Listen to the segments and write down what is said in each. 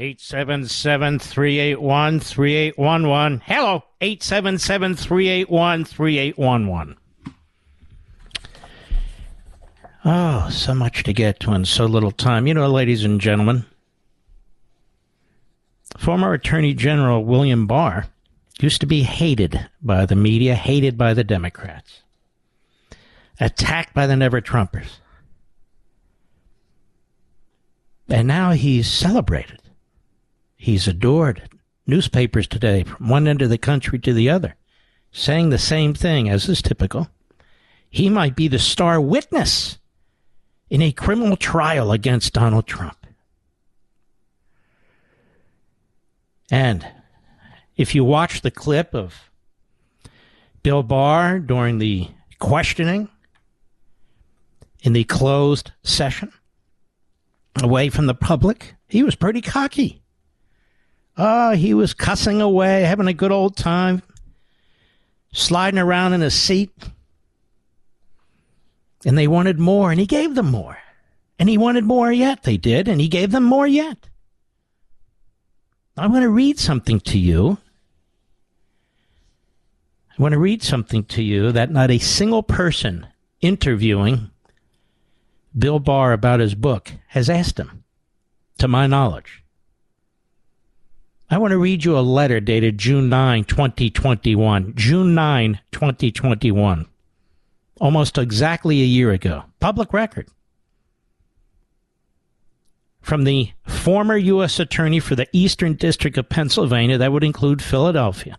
877-381-3811. Hello, 877-381-3811. Oh, so much to get to in so little time. You know, ladies and gentlemen, former Attorney General William Barr used to be hated by the media, hated by the Democrats, attacked by the Never Trumpers. And now he's celebrated. He's adored. Newspapers today, from one end of the country to the other, saying the same thing, as is typical. He might be the star witness in a criminal trial against Donald Trump. And if you watch the clip of Bill Barr during the questioning in the closed session, away from the public, he was pretty cocky. Oh, he was cussing away, having a good old time, sliding around in his seat. And they wanted more, and he gave them more. And he wanted more yet, they did, and he gave them more yet. I want to read something to you. I want to read something to you that not a single person interviewing Bill Barr about his book has asked him, to my knowledge. I want to read you a letter dated June 9, 2021. June 9, 2021. Almost exactly a year ago. Public record. From the former U.S. Attorney for the Eastern District of Pennsylvania, that would include Philadelphia,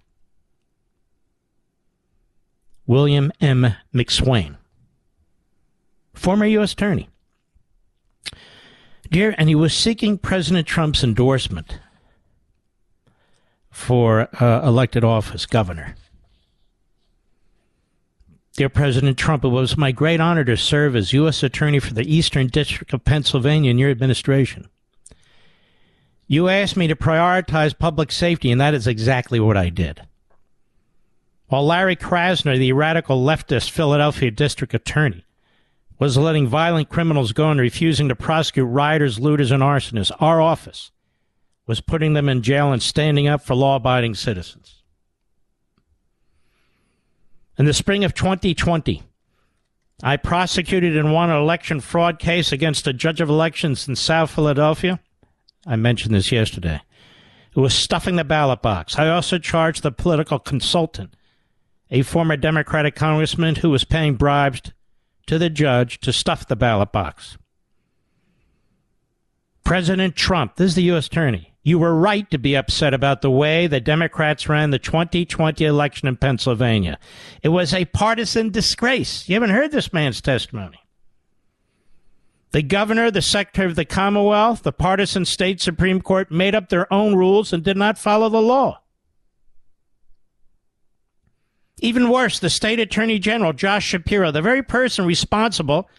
William M. McSwain former U.S. Attorney. Dear, and he was seeking President Trump's endorsement for uh, elected office, governor. Dear President Trump, it was my great honor to serve as U.S. Attorney for the Eastern District of Pennsylvania in your administration. You asked me to prioritize public safety, and that is exactly what I did. While Larry Krasner, the radical leftist Philadelphia District Attorney, was letting violent criminals go and refusing to prosecute rioters, looters, and arsonists. Our office was putting them in jail and standing up for law abiding citizens. In the spring of 2020, I prosecuted and won an election fraud case against a judge of elections in South Philadelphia. I mentioned this yesterday. It was stuffing the ballot box. I also charged the political consultant, a former Democratic congressman who was paying bribes to the judge to stuff the ballot box. President Trump, this is the U.S. Attorney, you were right to be upset about the way the Democrats ran the 2020 election in Pennsylvania. It was a partisan disgrace. You haven't heard this man's testimony. The governor, the secretary of the Commonwealth, the partisan state Supreme Court made up their own rules and did not follow the law. Even worse, the state attorney general, Josh Shapiro, the very person responsible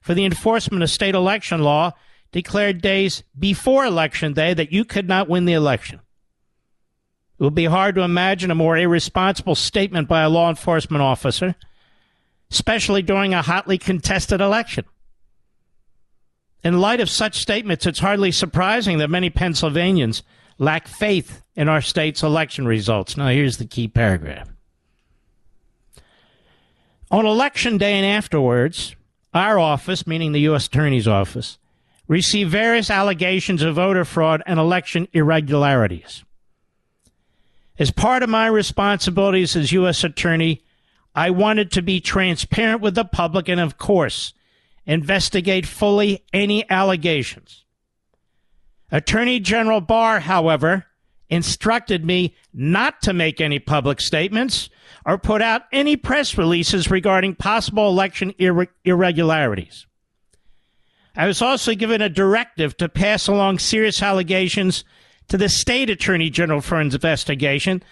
for the enforcement of state election law, declared days before election day that you could not win the election. It would be hard to imagine a more irresponsible statement by a law enforcement officer, especially during a hotly contested election. In light of such statements, it's hardly surprising that many Pennsylvanians lack faith in our state's election results. Now, here's the key paragraph. On election day and afterwards, our office, meaning the U.S. Attorney's Office, received various allegations of voter fraud and election irregularities. As part of my responsibilities as U.S. Attorney, I wanted to be transparent with the public and, of course, investigate fully any allegations. Attorney General Barr, however, instructed me not to make any public statements or put out any press releases regarding possible election ir- irregularities. I was also given a directive to pass along serious allegations to the state attorney general for an investigation,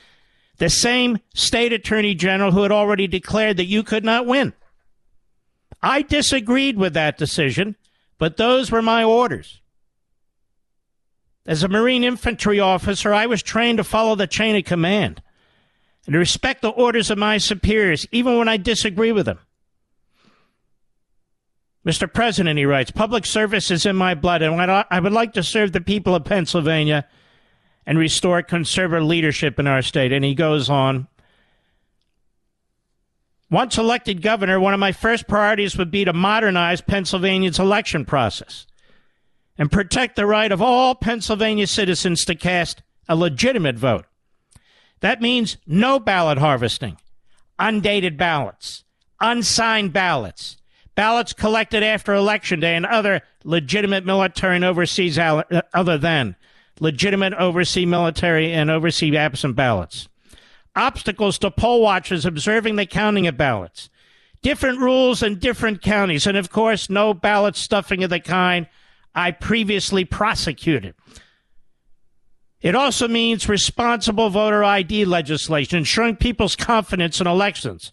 the same state attorney general who had already declared that you could not win. I disagreed with that decision, but those were my orders. As a Marine infantry officer, I was trained to follow the chain of command and to respect the orders of my superiors, even when I disagree with them. Mr. President, he writes, public service is in my blood, and I would like to serve the people of Pennsylvania and restore conservative leadership in our state. And he goes on. Once elected governor, one of my first priorities would be to modernize Pennsylvania's election process and protect the right of all Pennsylvania citizens to cast a legitimate vote. That means no ballot harvesting, undated ballots, unsigned ballots, ballots collected after election day and other legitimate military and overseas uh, other than legitimate overseas military and overseas absent ballots. Obstacles to poll watchers observing the counting of ballots. Different rules in different counties. And of course, no ballot stuffing of the kind I previously prosecuted. It also means responsible voter ID legislation, ensuring people's confidence in elections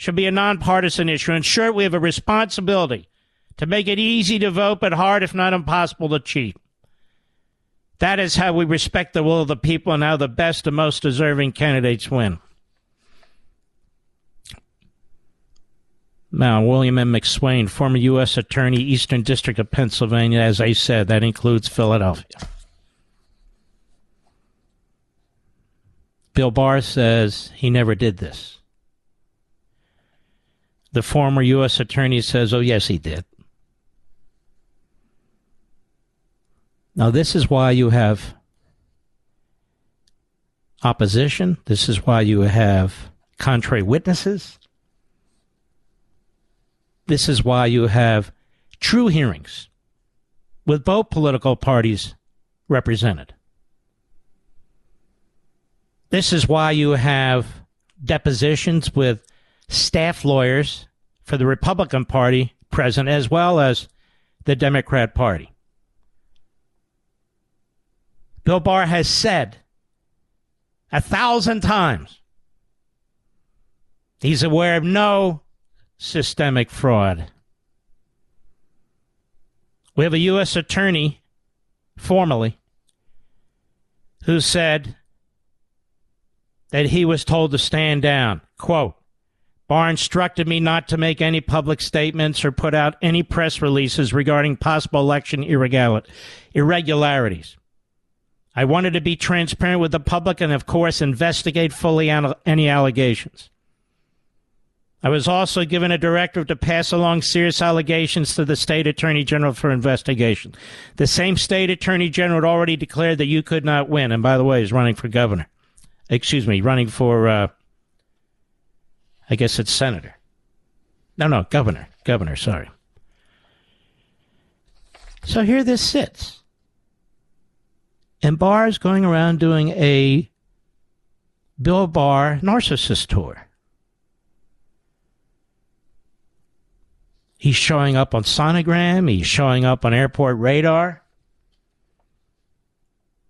should be a nonpartisan issue. Ensure we have a responsibility to make it easy to vote, but hard, if not impossible, to cheat. That is how we respect the will of the people and how the best and most deserving candidates win. Now, William M. McSwain, former U.S. Attorney, Eastern District of Pennsylvania, as I said, that includes Philadelphia. Bill Barr says he never did this. The former U.S. attorney says, oh, yes, he did. Now, this is why you have opposition. This is why you have contrary witnesses. This is why you have true hearings with both political parties represented. This is why you have depositions with staff lawyers for the Republican Party present as well as the Democrat Party. Bill Barr has said a thousand times he's aware of no systemic fraud. We have a U.S. attorney, formally, who said that he was told to stand down. Quote, Barr instructed me not to make any public statements or put out any press releases regarding possible election irregularities. I wanted to be transparent with the public and, of course, investigate fully any allegations. I was also given a directive to pass along serious allegations to the state attorney general for investigation. The same state attorney general had already declared that you could not win, and by the way, is running for governor. Excuse me, running for uh, I guess it's senator. No, no, governor. Governor, sorry. So here this sits. And Barr is going around doing a Bill Barr narcissist tour. He's showing up on sonogram. He's showing up on airport radar.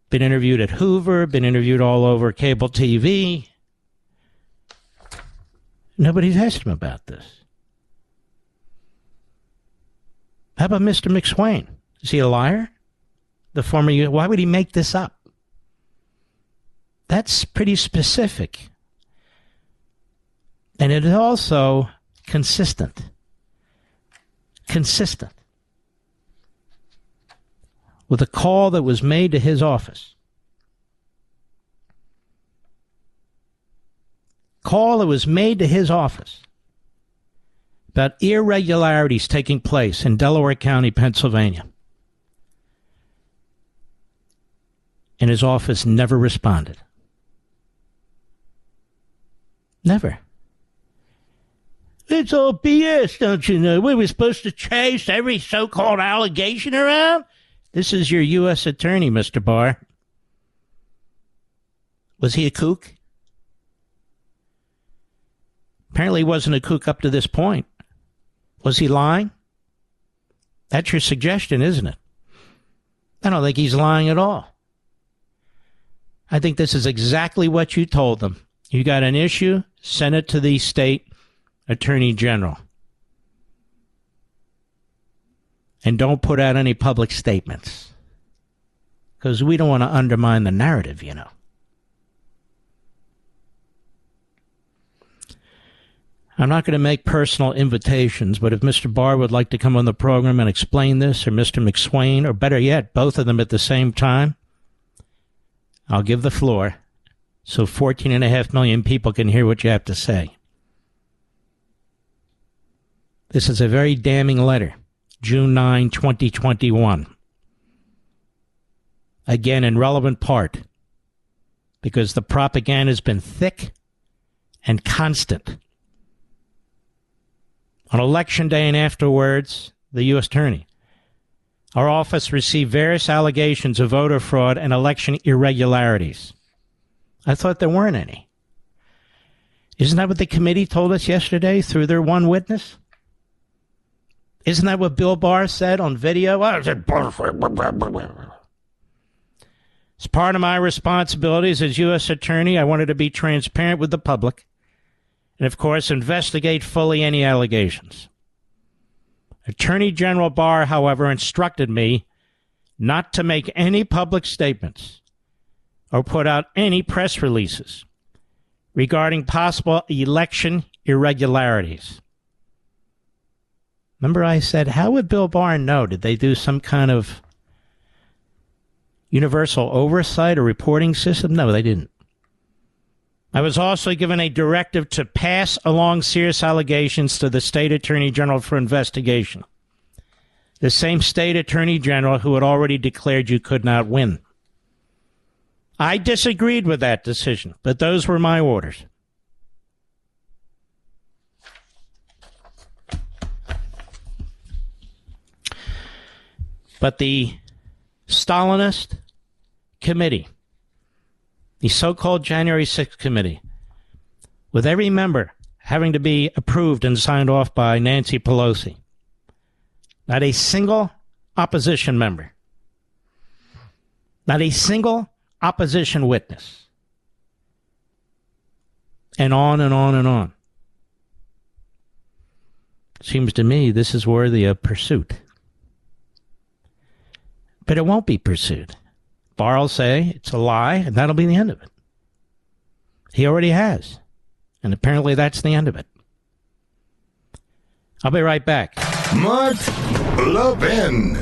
Been interviewed at Hoover, been interviewed all over cable TV. Nobody's asked him about this. How about Mr. McSwain? Is he a liar? The former, why would he make this up? That's pretty specific. And it is also consistent. Consistent with a call that was made to his office. Call that was made to his office about irregularities taking place in Delaware County, Pennsylvania. And his office never responded. Never. It's all BS, don't you know? We were supposed to chase every so called allegation around? This is your U.S. attorney, Mr. Barr. Was he a kook? Apparently, he wasn't a kook up to this point. Was he lying? That's your suggestion, isn't it? I don't think he's lying at all. I think this is exactly what you told them. You got an issue, send it to the state attorney general. and don't put out any public statements because we don't want to undermine the narrative, you know. I'm not going to make personal invitations, but if Mr. Barr would like to come on the program and explain this, or Mr. McSwain, or better yet, both of them at the same time, I'll give the floor so 14 and a half million people can hear what you have to say. This is a very damning letter. June 9, 2021. Again, in relevant part, because the propaganda has been thick and constant. On election day and afterwards, the U.S. Attorney. Our office received various allegations of voter fraud and election irregularities. I thought there weren't any. Isn't that what the committee told us yesterday through their one witness? Isn't that what Bill Barr said on video? It's part of my responsibilities as U.S. Attorney. I wanted to be transparent with the public and, of course, investigate fully any allegations. Attorney General Barr, however, instructed me not to make any public statements or put out any press releases regarding possible election irregularities. Remember, I said, how would Bill Barr know? Did they do some kind of universal oversight or reporting system? No, they didn't. I was also given a directive to pass along serious allegations to the state attorney general for investigation. The same state attorney general who had already declared you could not win. I disagreed with that decision, but those were my orders. But the Stalinist committee, the so called January 6th committee, with every member having to be approved and signed off by Nancy Pelosi, not a single opposition member, not a single opposition witness, and on and on and on. Seems to me this is worthy of pursuit but it won't be pursued. Barr will say it's a lie, and that'll be the end of it. He already has. And apparently that's the end of it. I'll be right back. Mark Levin.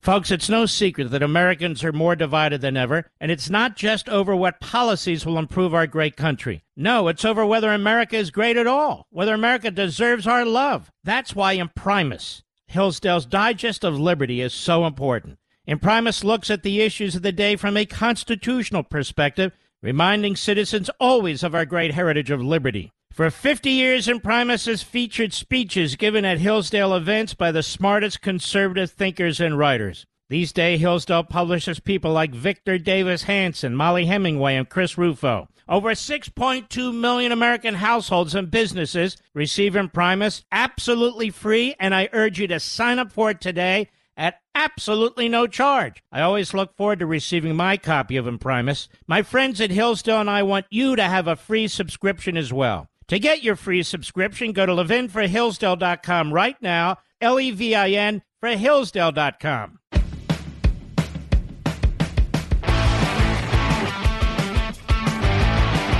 Folks, it's no secret that Americans are more divided than ever, and it's not just over what policies will improve our great country. No, it's over whether America is great at all, whether America deserves our love. That's why Imprimis, Hillsdale's Digest of Liberty, is so important. Imprimis looks at the issues of the day from a constitutional perspective, reminding citizens always of our great heritage of liberty. For 50 years, Imprimis has featured speeches given at Hillsdale events by the smartest conservative thinkers and writers. These days, Hillsdale publishes people like Victor Davis Hanson, Mollie Hemingway, and Chris Rufo. Over 6.2 million American households and businesses receive Imprimis absolutely free, and I urge you to sign up for it today at absolutely no charge. I always look forward to receiving my copy of Imprimis. My friends at Hillsdale and I want you to have a free subscription as well. To get your free subscription, go to levinforhillsdale.com right now, L E V I N for Hillsdale.com.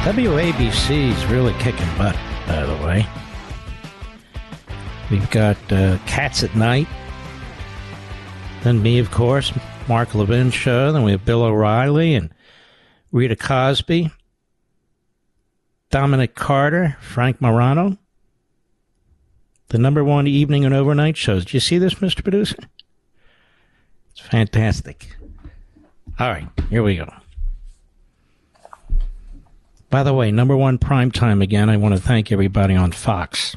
WABC is really kicking butt, by the way. We've got uh, Cats at Night. Then me, of course, Mark Levin show. Then we have Bill O'Reilly and Rita Cosby. Dominic Carter, Frank Morano. The number one evening and overnight shows. Do you see this, Mr. Producer? It's fantastic. All right, here we go. By the way, number one prime time again. I want to thank everybody on Fox.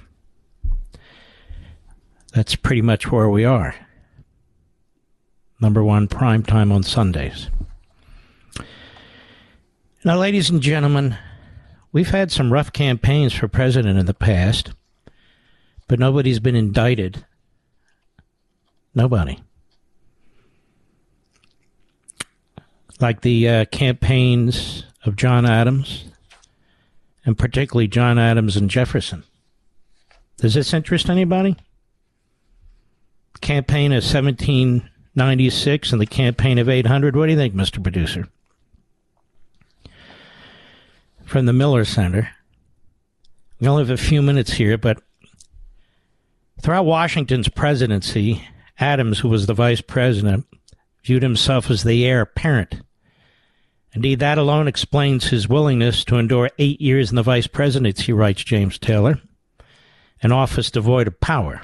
That's pretty much where we are. Number one prime time on Sundays. Now, ladies and gentlemen, we've had some rough campaigns for president in the past, but nobody's been indicted. Nobody. Like the uh, campaigns of John Adams, and particularly John Adams and Jefferson. Does this interest anybody? Campaign of 1796 and the campaign of 800. What do you think, Mr. Producer? From the Miller Center. We only have a few minutes here, but throughout Washington's presidency, Adams, who was the vice president, viewed himself as the heir apparent Indeed, that alone explains his willingness to endure eight years in the vice presidency, writes James Taylor, an office devoid of power.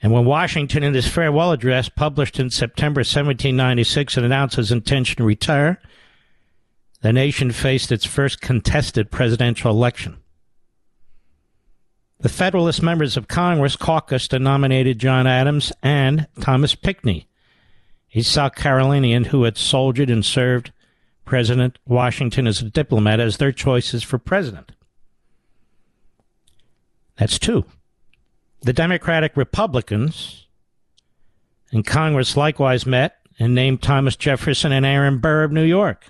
And when Washington, in his farewell address published in September 1796, announced his intention to retire, the nation faced its first contested presidential election. The Federalist members of Congress caucused and nominated John Adams and Thomas Pinckney, a South Carolinian who had soldiered and served President Washington as a diplomat as their choices for president. That's two. The Democratic Republicans in Congress likewise met and named Thomas Jefferson and Aaron Burr of New York,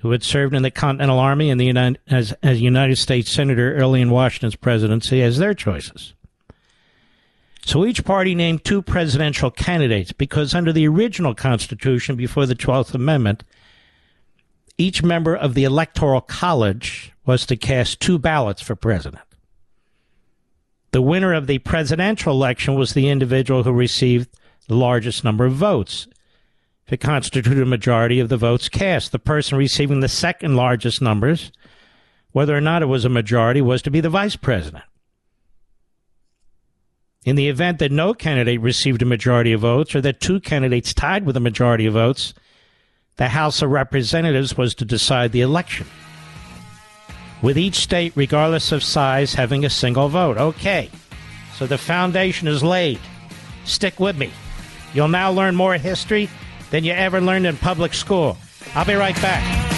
who had served in the Continental Army and the United, as, as United States Senator early in Washington's presidency, as their choices. So each party named two presidential candidates because under the original Constitution before the 12th Amendment, each member of the Electoral College was to cast two ballots for president. The winner of the presidential election was the individual who received the largest number of votes. If it constituted a majority of the votes cast, the person receiving the second largest numbers, whether or not it was a majority, was to be the vice president. In the event that no candidate received a majority of votes or that two candidates tied with a majority of votes, the House of Representatives was to decide the election, with each state, regardless of size, having a single vote. Okay, so the foundation is laid. Stick with me. You'll now learn more history than you ever learned in public school. I'll be right back.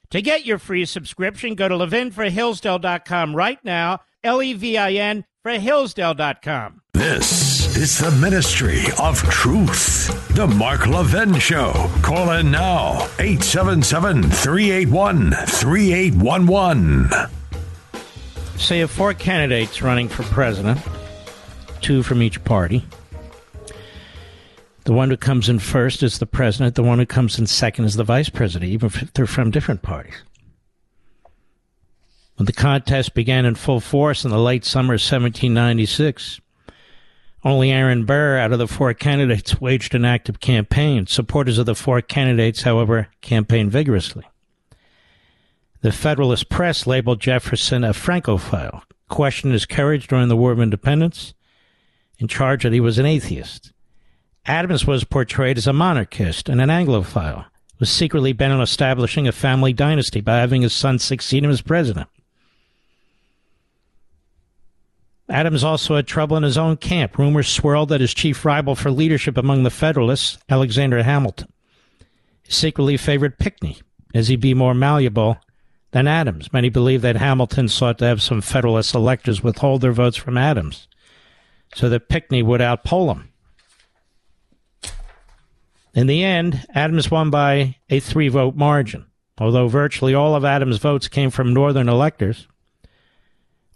To get your free subscription, go to levinforhillsdale.com right now, L E V I N for Hillsdale.com. This is the Ministry of Truth. The Mark Levin Show. Call in now 877 381 3811. So you have four candidates running for president, two from each party. The one who comes in first is the president. The one who comes in second is the vice president, even if they're from different parties. When the contest began in full force in the late summer of 1796, only Aaron Burr out of the four candidates waged an active campaign. Supporters of the four candidates, however, campaigned vigorously. The Federalist Press labeled Jefferson a Francophile, questioned his courage during the War of Independence, and charged that he was an atheist. Adams was portrayed as a monarchist and an Anglophile, was secretly bent on establishing a family dynasty by having his son succeed him as president. Adams also had trouble in his own camp. Rumors swirled that his chief rival for leadership among the Federalists, Alexander Hamilton, secretly favored Pinckney, as he'd be more malleable than Adams. Many believe that Hamilton sought to have some Federalist electors withhold their votes from Adams so that Pinckney would outpoll him. In the end, Adams won by a three vote margin. Although virtually all of Adams' votes came from Northern electors,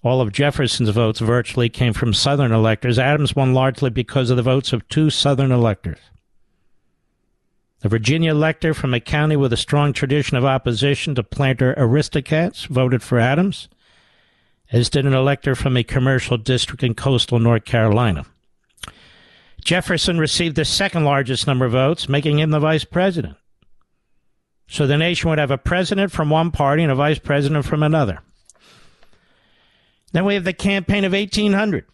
all of Jefferson's votes virtually came from Southern electors. Adams won largely because of the votes of two Southern electors. A Virginia elector from a county with a strong tradition of opposition to planter aristocrats voted for Adams, as did an elector from a commercial district in coastal North Carolina. Jefferson received the second largest number of votes, making him the vice president. So the nation would have a president from one party and a vice president from another. Then we have the campaign of 1800.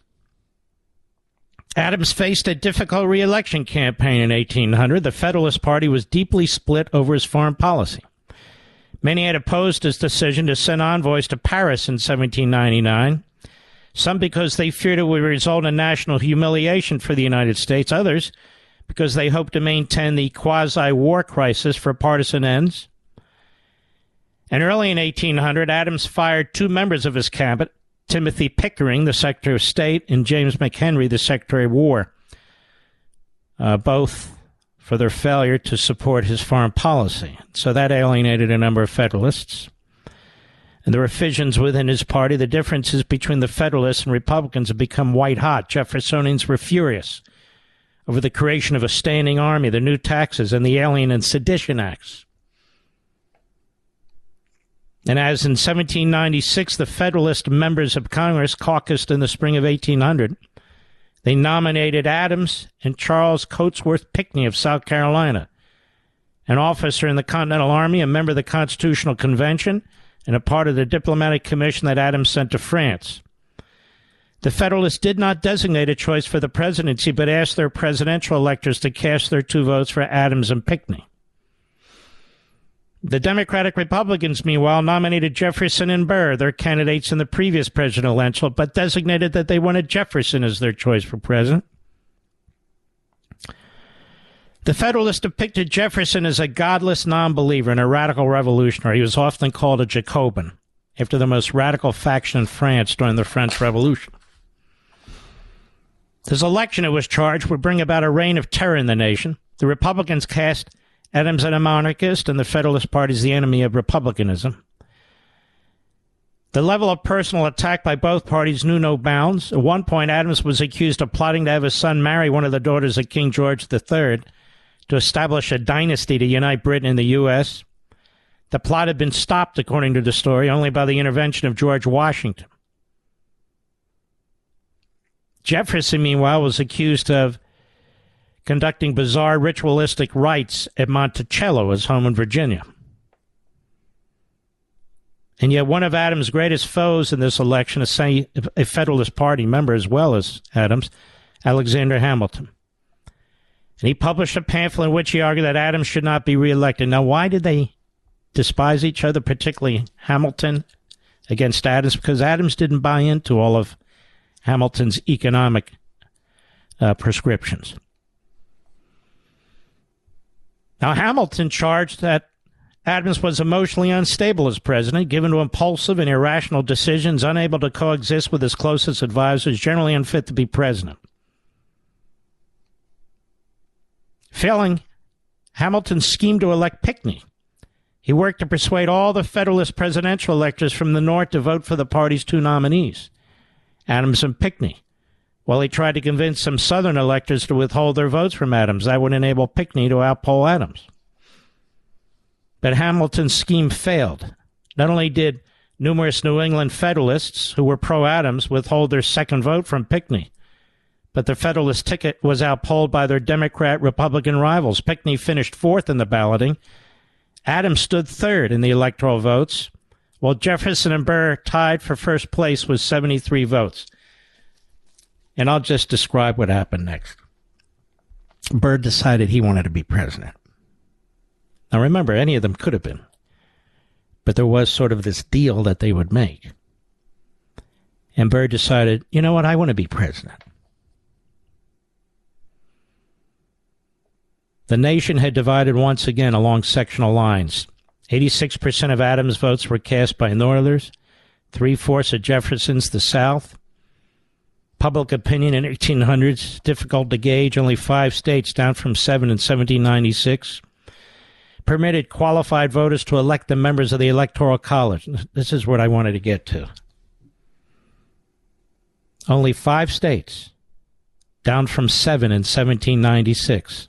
Adams faced a difficult reelection campaign in 1800. The Federalist Party was deeply split over his foreign policy. Many had opposed his decision to send envoys to Paris in 1799, some because they feared it would result in national humiliation for the United States, others because they hoped to maintain the quasi war crisis for partisan ends. And early in 1800, Adams fired two members of his cabinet Timothy Pickering, the Secretary of State, and James McHenry, the Secretary of War, uh, both for their failure to support his foreign policy. So that alienated a number of Federalists. And there were fissions within his party. The differences between the Federalists and Republicans have become white hot. Jeffersonians were furious over the creation of a standing army, the new taxes, and the Alien and Sedition Acts. And as in 1796, the Federalist members of Congress caucused in the spring of 1800, they nominated Adams and Charles Cotesworth Pinckney of South Carolina, an officer in the Continental Army, a member of the Constitutional Convention, and a part of the diplomatic commission that Adams sent to France. The Federalists did not designate a choice for the presidency, but asked their presidential electors to cast their two votes for Adams and Pinckney. The Democratic Republicans, meanwhile, nominated Jefferson and Burr, their candidates in the previous presidential, election, but designated that they wanted Jefferson as their choice for president. The Federalists depicted Jefferson as a godless non believer and a radical revolutionary. He was often called a Jacobin, after the most radical faction in France during the French Revolution. This election, it was charged, would bring about a reign of terror in the nation. The Republicans cast Adams as a monarchist, and the Federalist Party is the enemy of republicanism. The level of personal attack by both parties knew no bounds. At one point, Adams was accused of plotting to have his son marry one of the daughters of King George III to establish a dynasty to unite Britain and the U.S. The plot had been stopped, according to the story, only by the intervention of George Washington. Jefferson, meanwhile, was accused of conducting bizarre ritualistic rites at Monticello, his home in Virginia. And yet, one of Adams' greatest foes in this election a Federalist Party member as well as Adams, Alexander Hamilton. He published a pamphlet in which he argued that Adams should not be reelected. Now, why did they despise each other, particularly Hamilton against Adams? Because Adams didn't buy into all of Hamilton's economic uh, prescriptions. Now, Hamilton charged that Adams was emotionally unstable as president, given to impulsive and irrational decisions, unable to coexist with his closest advisors, generally unfit to be president. Failing, Hamilton schemed to elect Pinckney. He worked to persuade all the Federalist presidential electors from the North to vote for the party's two nominees, Adams and Pinckney, while he tried to convince some Southern electors to withhold their votes from Adams. That would enable Pinckney to outpoll Adams. But Hamilton's scheme failed. Not only did numerous New England Federalists who were pro Adams withhold their second vote from Pinckney, but the Federalist ticket was outpolled by their Democrat Republican rivals. Pinckney finished fourth in the balloting. Adams stood third in the electoral votes, while Jefferson and Burr tied for first place with 73 votes. And I'll just describe what happened next. Burr decided he wanted to be president. Now remember, any of them could have been. But there was sort of this deal that they would make. And Burr decided, you know what, I want to be president. The nation had divided once again along sectional lines. 86% of Adams' votes were cast by Northerners, three fourths of Jefferson's the South. Public opinion in 1800s, difficult to gauge, only five states, down from seven in 1796 permitted qualified voters to elect the members of the Electoral College. This is what I wanted to get to. Only five states, down from seven in 1796,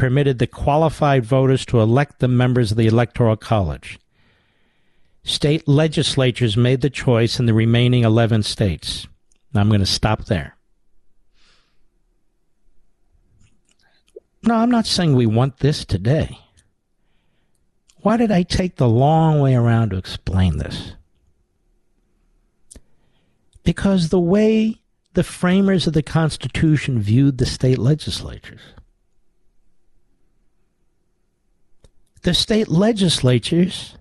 permitted the qualified voters to elect the members of the Electoral College. State legislatures made the choice in the remaining 11 states. Now I'm going to stop there. No, I'm not saying we want this today. Why did I take the long way around to explain this? Because the way the framers of the Constitution viewed the state legislatures. The state legislatures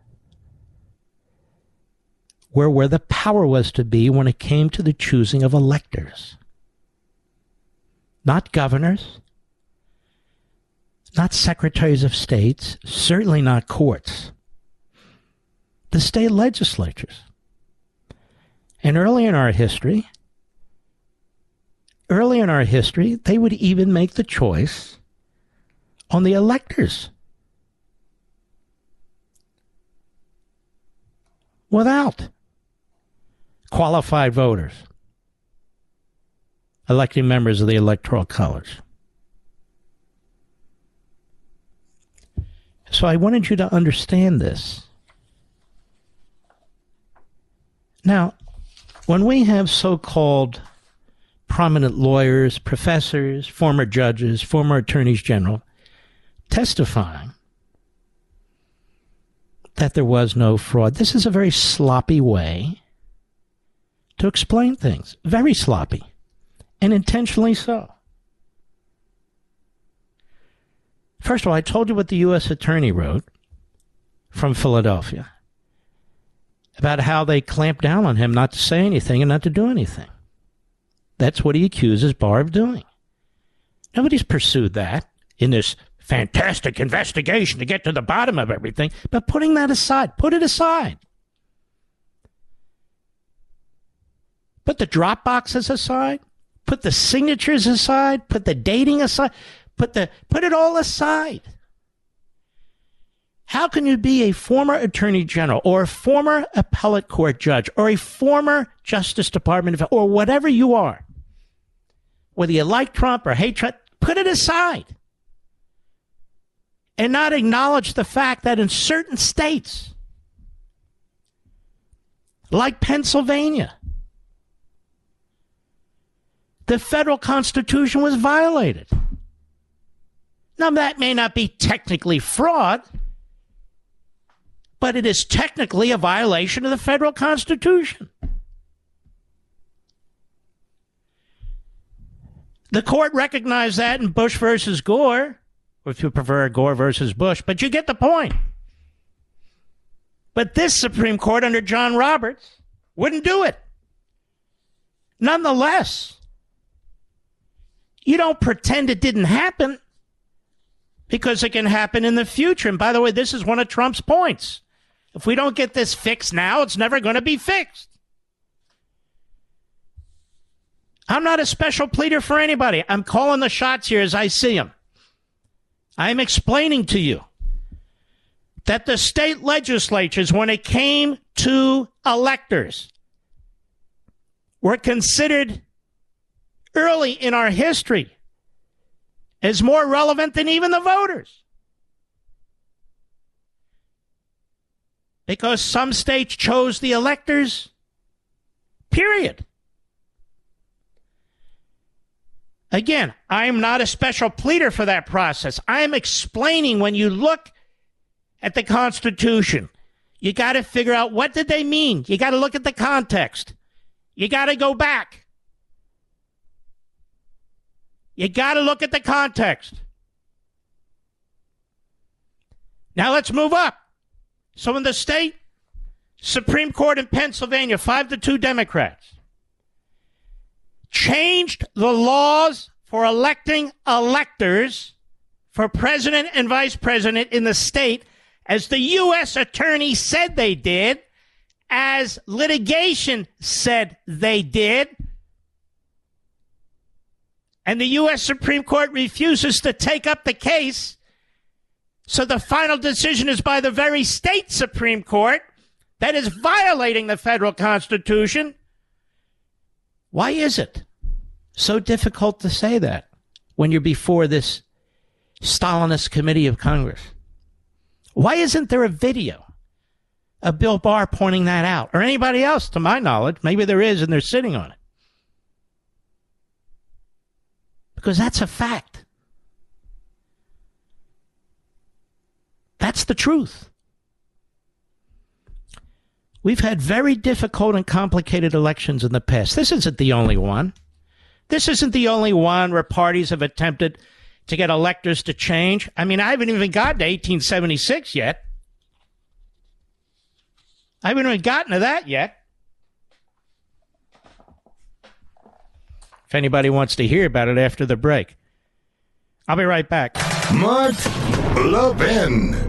were where the power was to be when it came to the choosing of electors. Not governors, not secretaries of states, certainly not courts, the state legislatures. And early in our history, early in our history, they would even make the choice on the electors without qualified voters electing members of the Electoral College. So I wanted you to understand this. Now, when we have so called prominent lawyers, professors, former judges, former attorneys general testifying that there was no fraud, this is a very sloppy way to explain things. Very sloppy. And intentionally so. First of all, I told you what the U.S. Attorney wrote from Philadelphia about how they clamped down on him not to say anything and not to do anything. That's what he accuses Barr of doing. Nobody's pursued that in this fantastic investigation to get to the bottom of everything, but putting that aside, put it aside. Put the drop boxes aside, put the signatures aside, put the dating aside. Put the put it all aside. How can you be a former attorney general or a former appellate court judge or a former Justice Department or whatever you are, whether you like Trump or hate Trump, put it aside and not acknowledge the fact that in certain states, like Pennsylvania, the federal constitution was violated. Now, that may not be technically fraud, but it is technically a violation of the federal Constitution. The court recognized that in Bush versus Gore, or if you prefer Gore versus Bush, but you get the point. But this Supreme Court under John Roberts wouldn't do it. Nonetheless, you don't pretend it didn't happen. because it can happen in the future. And by the way, this is one of Trump's points. If we don't get this fixed now, it's never going to be fixed. I'm not a special pleader for anybody. I'm calling the shots here as I see them. I'm explaining to you that the state legislatures, when it came to electors, were considered early in our history as more relevant than even the voters. Because some states chose the electors, period. Again, I'm not a special pleader for that process. I am explaining when you look at the Constitution, you got to figure out what did they mean. You got to look at the context. You got to go back. You got to look at the context. Now let's move up. So in the state Supreme Court in Pennsylvania, 5 to 2 Democrats changed the laws for electing electors for president and vice president in the state as the U.S. attorney said they did, as litigation said they did. And the U.S. Supreme Court refuses to take up the case. So the final decision is by the very state Supreme Court that is violating the federal Constitution. Why is it so difficult to say that when you're before this Stalinist committee of Congress? Why isn't there a video of Bill Barr pointing that out? Or anybody else, to my knowledge? Maybe there is and they're sitting on it. Because that's a fact. That's the truth. We've had very difficult and complicated elections in the past. This isn't the only one. This isn't the only one where parties have attempted to get electors to change. I mean, I haven't even gotten to 1876 yet. I haven't even gotten to that yet. If anybody wants to hear about it after the break, I'll be right back. Mark Levin.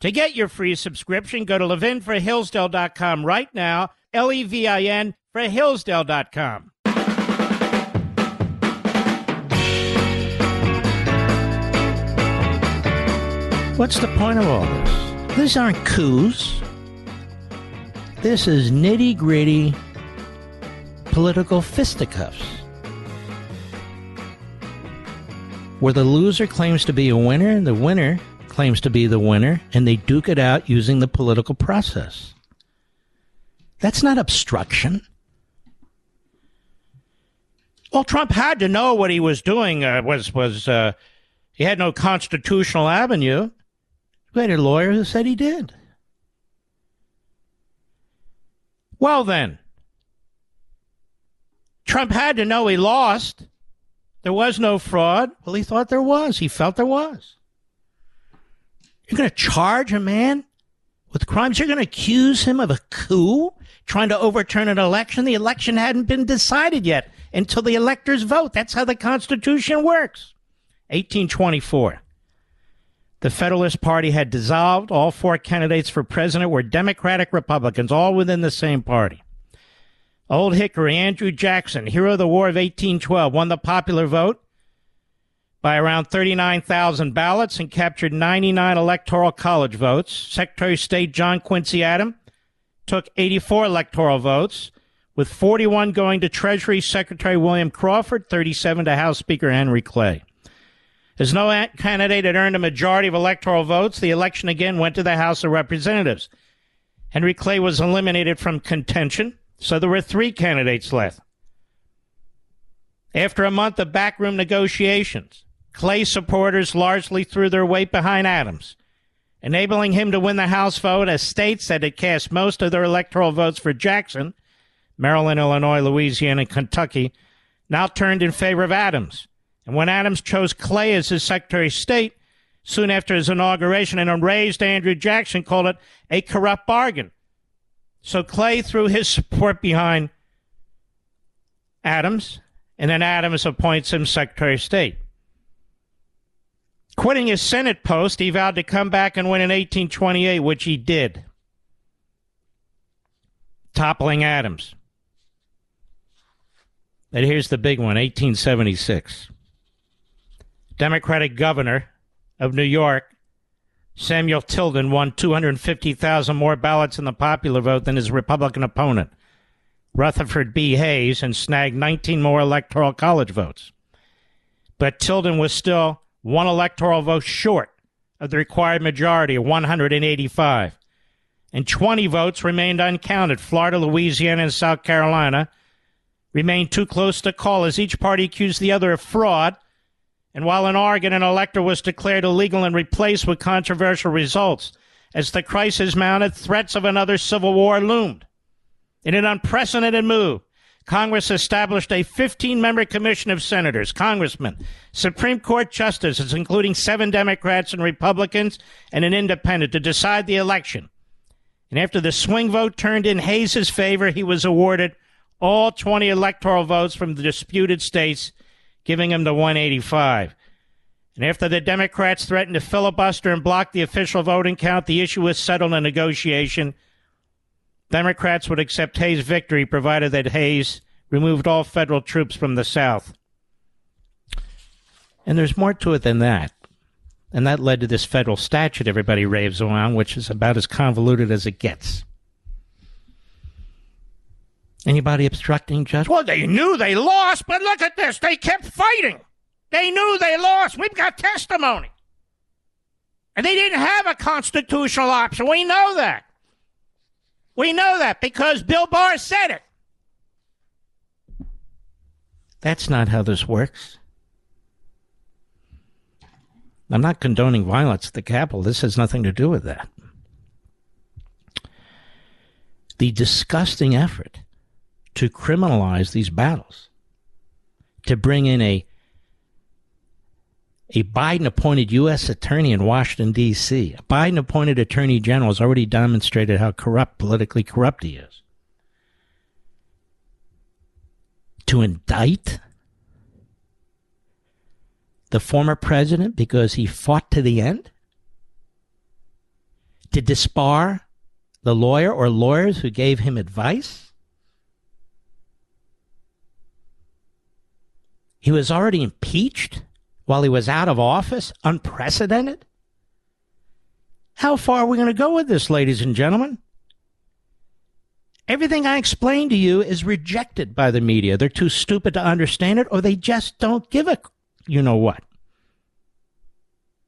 To get your free subscription, go to levinforhillsdale.com right now, L E V I N for Hillsdale.com. What's the point of all this? These aren't coups. This is nitty gritty political fisticuffs. Where the loser claims to be a winner, and the winner claims to be the winner, and they duke it out using the political process. That's not obstruction. Well, Trump had to know what he was doing uh, was was uh, he had no constitutional avenue. We had a lawyer who said he did. Well, then, Trump had to know he lost. There was no fraud. Well, he thought there was. He felt there was. You're going to charge a man with crimes. You're going to accuse him of a coup, trying to overturn an election. The election hadn't been decided yet until the electors vote. That's how the Constitution works. 1824. The Federalist Party had dissolved. All four candidates for president were Democratic Republicans, all within the same party. Old Hickory, Andrew Jackson, hero of the War of 1812, won the popular vote by around 39,000 ballots and captured 99 electoral college votes. Secretary of State John Quincy Adams took 84 electoral votes, with 41 going to Treasury Secretary William Crawford, 37 to House Speaker Henry Clay. As no candidate had earned a majority of electoral votes, the election again went to the House of Representatives. Henry Clay was eliminated from contention, so there were three candidates left. After a month of backroom negotiations, Clay supporters largely threw their weight behind Adams, enabling him to win the House vote as states that had cast most of their electoral votes for Jackson, Maryland, Illinois, Louisiana, and Kentucky, now turned in favor of Adams. And when Adams chose Clay as his Secretary of State soon after his inauguration, and enraged Andrew Jackson called it a corrupt bargain. So Clay threw his support behind Adams, and then Adams appoints him Secretary of State. Quitting his Senate post, he vowed to come back and win in 1828, which he did, toppling Adams. But here's the big one 1876. Democratic governor of New York, Samuel Tilden, won 250,000 more ballots in the popular vote than his Republican opponent, Rutherford B. Hayes, and snagged 19 more electoral college votes. But Tilden was still one electoral vote short of the required majority of 185, and 20 votes remained uncounted. Florida, Louisiana, and South Carolina remained too close to call as each party accused the other of fraud. And while in Oregon, an elector was declared illegal and replaced with controversial results, as the crisis mounted, threats of another civil war loomed. In an unprecedented move, Congress established a 15 member commission of senators, congressmen, Supreme Court justices, including seven Democrats and Republicans, and an independent to decide the election. And after the swing vote turned in Hayes' favor, he was awarded all 20 electoral votes from the disputed states, giving him the 185. And after the Democrats threatened to filibuster and block the official voting count, the issue was settled in negotiation Democrats would accept Hayes' victory provided that Hayes removed all federal troops from the South. And there's more to it than that. And that led to this federal statute everybody raves around, which is about as convoluted as it gets. Anybody obstructing justice? Well, they knew they lost, but look at this. They kept fighting. They knew they lost. We've got testimony. And they didn't have a constitutional option. We know that. We know that because Bill Barr said it. That's not how this works. I'm not condoning violence at the Capitol. This has nothing to do with that. The disgusting effort to criminalize these battles, to bring in a a Biden appointed U.S. attorney in Washington, D.C., a Biden appointed attorney general has already demonstrated how corrupt, politically corrupt he is. To indict the former president because he fought to the end? To disbar the lawyer or lawyers who gave him advice? He was already impeached while he was out of office? Unprecedented? How far are we going to go with this, ladies and gentlemen? Everything I explained to you is rejected by the media. They're too stupid to understand it, or they just don't give a you know what.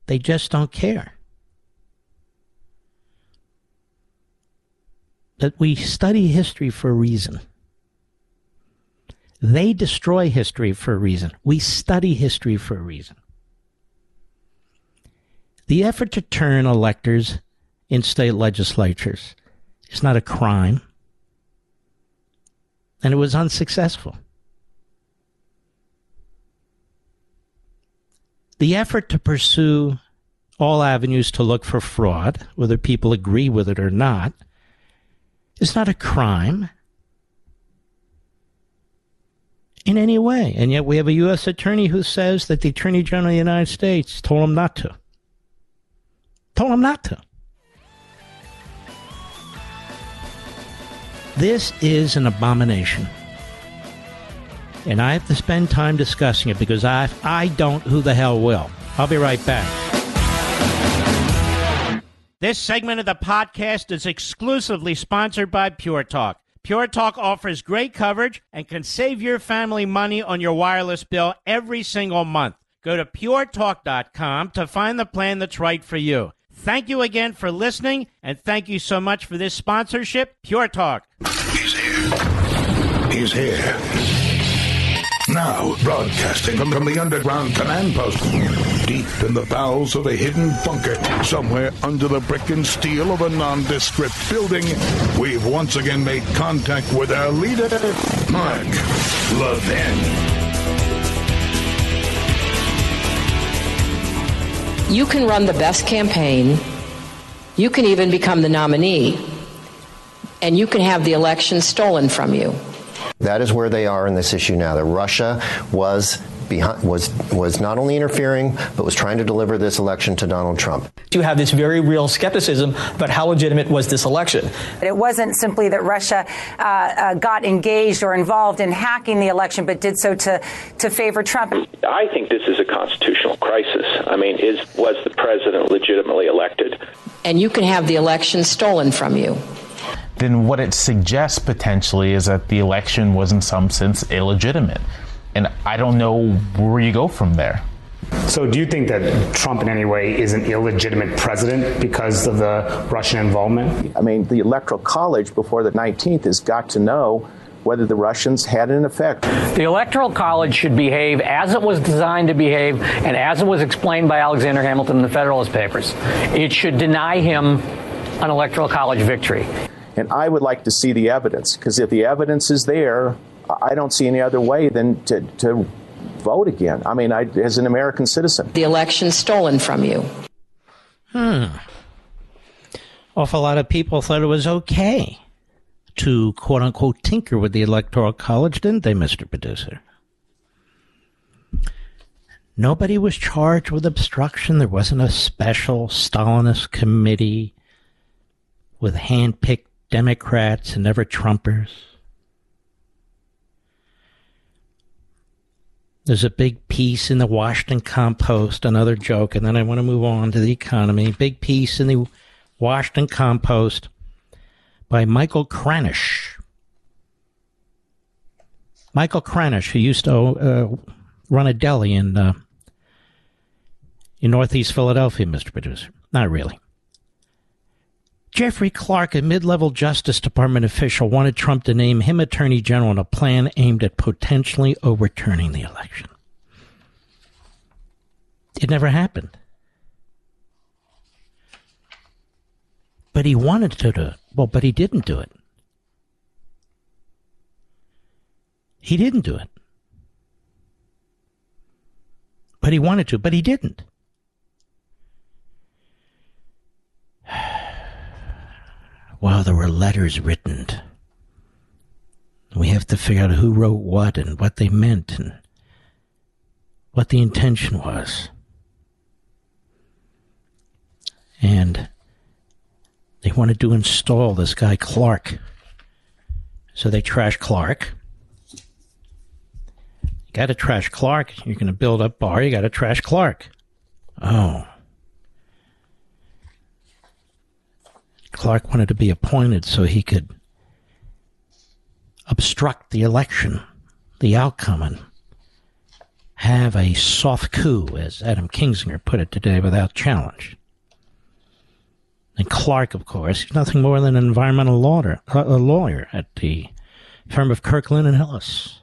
They just don't care. That we study history for a reason. They destroy history for a reason. We study history for a reason. The effort to turn electors in state legislatures is not a crime, and it was unsuccessful. The effort to pursue all avenues to look for fraud, whether people agree with it or not, is not a crime in any way. And yet we have a U.S. attorney who says that the Attorney General of the United States told him not to. Told him not to. This is an abomination. And I have to spend time discussing it because I, I don't, who the hell will? I'll be right back. This segment of the podcast is exclusively sponsored by Pure Talk. Pure Talk offers great coverage and can save your family money on your wireless bill every single month. Go to puretalk.com to find the plan that's right for you. Thank you again for listening, and thank you so much for this sponsorship, Pure Talk. He's here. He's here. Now, broadcasting from, from the underground command post, deep in the bowels of a hidden bunker, somewhere under the brick and steel of a nondescript building, we've once again made contact with our leader, Mark Levin. You can run the best campaign. You can even become the nominee. And you can have the election stolen from you. That is where they are in this issue now. That Russia was behind, was was not only interfering but was trying to deliver this election to Donald Trump. You have this very real skepticism about how legitimate was this election. It wasn't simply that Russia uh, uh, got engaged or involved in hacking the election, but did so to to favor Trump. I think this is a constitutional crisis. I mean, is was the president legitimately elected? And you can have the election stolen from you then what it suggests potentially is that the election was in some sense illegitimate. And I don't know where you go from there. So, do you think that Trump in any way is an illegitimate president because of the Russian involvement? I mean, the Electoral College before the 19th has got to know whether the Russians had an effect. The Electoral College should behave as it was designed to behave and as it was explained by Alexander Hamilton in the Federalist Papers. It should deny him an Electoral College victory. And I would like to see the evidence because if the evidence is there, I don't see any other way than to, to vote again. I mean, I, as an American citizen. The election stolen from you. Hmm. Awful lot of people thought it was okay to quote unquote tinker with the Electoral College, didn't they, Mr. Producer? Nobody was charged with obstruction. There wasn't a special Stalinist committee with hand picked Democrats and never Trumpers. There's a big piece in the Washington Compost, another joke, and then I want to move on to the economy. Big piece in the Washington Compost by Michael Kranish. Michael Kranish, who used to uh, run a deli in uh, in Northeast Philadelphia, Mr. Producer. Not really. Jeffrey Clark, a mid level Justice Department official, wanted Trump to name him Attorney General in a plan aimed at potentially overturning the election. It never happened. But he wanted to do it. Well, but he didn't do it. He didn't do it. But he wanted to, but he didn't. Well, there were letters written. We have to figure out who wrote what and what they meant and what the intention was. And they wanted to install this guy Clark. So they trash Clark. You got to trash Clark. You're going to build up Barr. You got to trash Clark. Oh. Clark wanted to be appointed so he could obstruct the election, the outcome, and have a soft coup, as Adam Kinzinger put it today, without challenge. And Clark, of course, he's nothing more than an environmental lawyer, a lawyer at the firm of Kirkland and Ellis.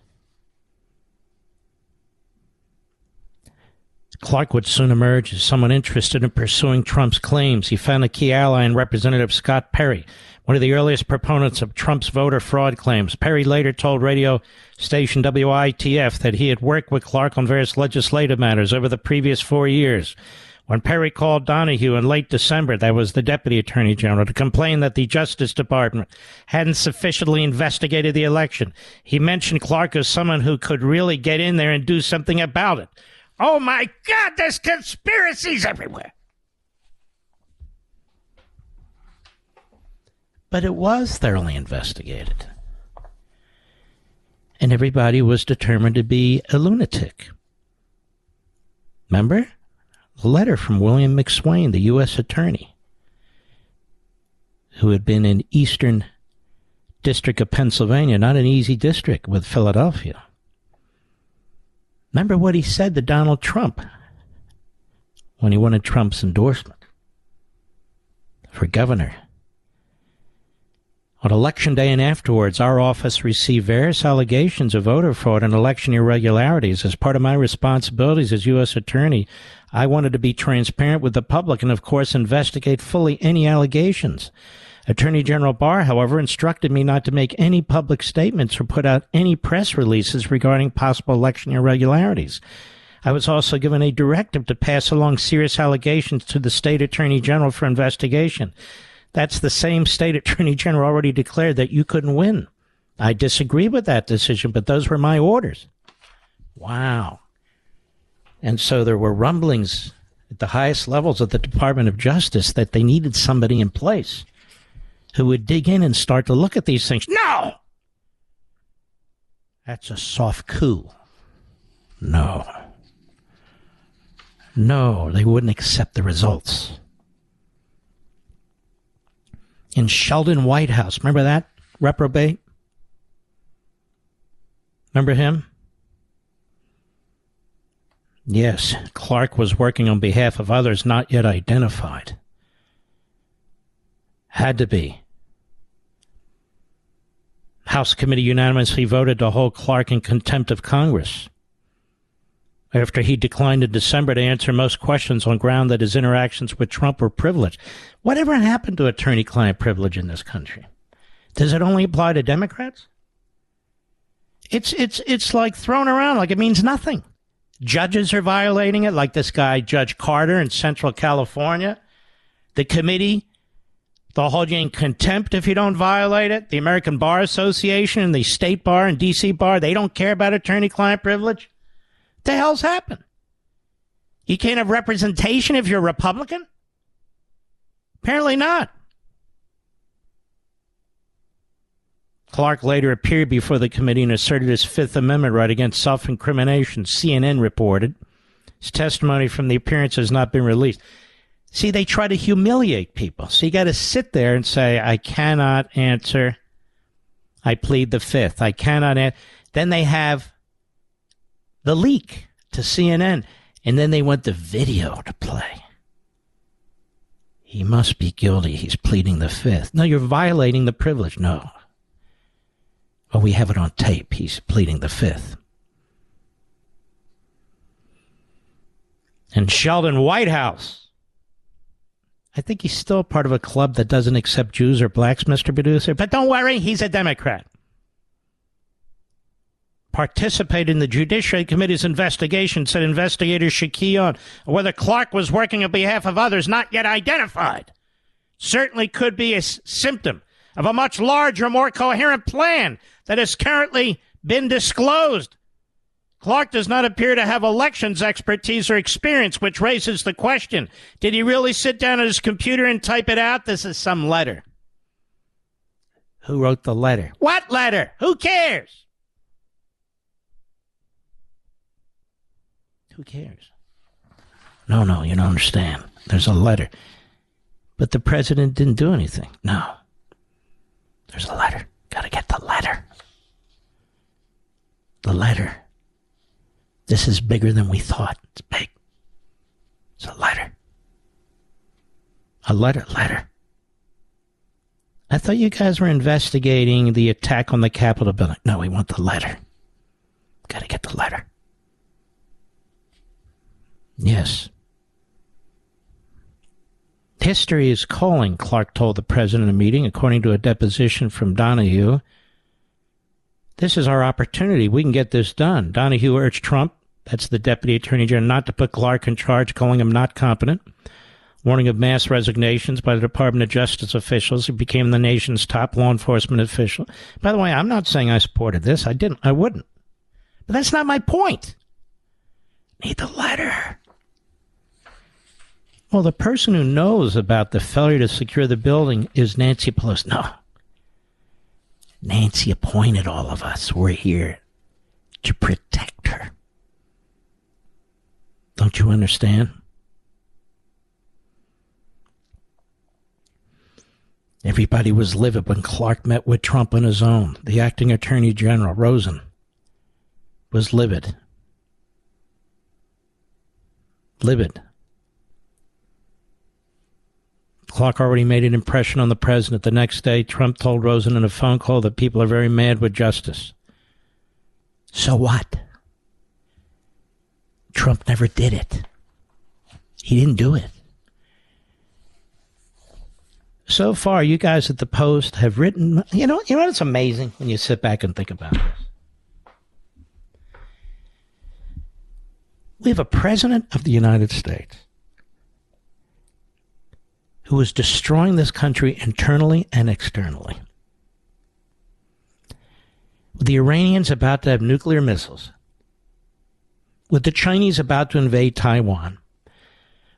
Clark would soon emerge as someone interested in pursuing Trump's claims. He found a key ally in Representative Scott Perry, one of the earliest proponents of Trump's voter fraud claims. Perry later told radio station WITF that he had worked with Clark on various legislative matters over the previous four years. When Perry called Donoghue in late December, that was the Deputy Attorney General, to complain that the Justice Department hadn't sufficiently investigated the election, he mentioned Clark as someone who could really get in there and do something about it. Oh my God, there's conspiracies everywhere. But it was thoroughly investigated. and everybody was determined to be a lunatic. Remember? The letter from William McSwain, the U.S. Attorney, who had been in Eastern District of Pennsylvania, not an easy district with Philadelphia. Remember what he said to Donald Trump when he wanted Trump's endorsement for governor. On election day and afterwards, our office received various allegations of voter fraud and election irregularities. As part of my responsibilities as U.S. Attorney, I wanted to be transparent with the public and, of course, investigate fully any allegations. Attorney General Barr, however, instructed me not to make any public statements or put out any press releases regarding possible election irregularities. I was also given a directive to pass along serious allegations to the state attorney general for investigation. That's the same state attorney general already declared that you couldn't win. I disagree with that decision, but those were my orders. Wow. And so there were rumblings at the highest levels of the Department of Justice that they needed somebody in place who would dig in and start to look at these things. No! That's a soft coup. No. No, they wouldn't accept the results. In Sheldon Whitehouse, remember that reprobate? Remember him? Yes, Clark was working on behalf of others not yet identified. Had to be. House committee unanimously voted to hold Clark in contempt of Congress after he declined in December to answer most questions on ground that his interactions with Trump were privileged. Whatever happened to attorney client privilege in this country? Does it only apply to Democrats? It's it's it's like thrown around like it means nothing. Judges are violating it, like this guy, Judge Carter in Central California. The committee, they'll hold you in contempt if you don't violate it. The American Bar Association and the State Bar and DC Bar, they don't care about attorney client privilege the hell's happened? You can't have representation if you're a Republican? Apparently not. Clark later appeared before the committee and asserted his Fifth Amendment right against self incrimination, CNN reported. His testimony from the appearance has not been released. See, they try to humiliate people. So you got to sit there and say, I cannot answer. I plead the Fifth. I cannot answer. Then they have the leak to CNN, and then they want the video to play. He must be guilty. He's pleading the fifth. No, you're violating the privilege. No. Oh, we have it on tape. He's pleading the fifth. And Sheldon Whitehouse. I think he's still part of a club that doesn't accept Jews or blacks, Mr. Producer. But don't worry, he's a Democrat participate in the Judiciary Committee's investigation, said investigators should key on whether Clark was working on behalf of others not yet identified. Certainly could be a s- symptom of a much larger, more coherent plan that has currently been disclosed. Clark does not appear to have elections expertise or experience, which raises the question did he really sit down at his computer and type it out? This is some letter. Who wrote the letter? What letter? Who cares? Who cares? No, no, you don't understand. There's a letter. But the president didn't do anything. No. There's a letter. Gotta get the letter. The letter. This is bigger than we thought. It's big. It's a letter. A letter, letter. I thought you guys were investigating the attack on the Capitol building. No, we want the letter. Gotta get the letter. Yes. History is calling, Clark told the president in a meeting, according to a deposition from Donoghue. This is our opportunity. We can get this done. Donoghue urged Trump, that's the deputy attorney general, not to put Clark in charge, calling him not competent. Warning of mass resignations by the Department of Justice officials who became the nation's top law enforcement official. By the way, I'm not saying I supported this. I didn't. I wouldn't. But that's not my point. Need the letter. Well, the person who knows about the failure to secure the building is Nancy Pelosi. No. Nancy appointed all of us. We're here. to protect her. Don't you understand? Everybody was livid when Clark met with Trump on his own. The acting attorney general, Rosen, was livid. Livid. Clark already made an impression on the president. The next day, Trump told Rosen in a phone call that people are very mad with justice. So what? Trump never did it. He didn't do it. So far, you guys at the Post have written. You know, you know what's amazing when you sit back and think about this. We have a president of the United States who is destroying this country internally and externally. With the Iranians about to have nuclear missiles, with the Chinese about to invade Taiwan,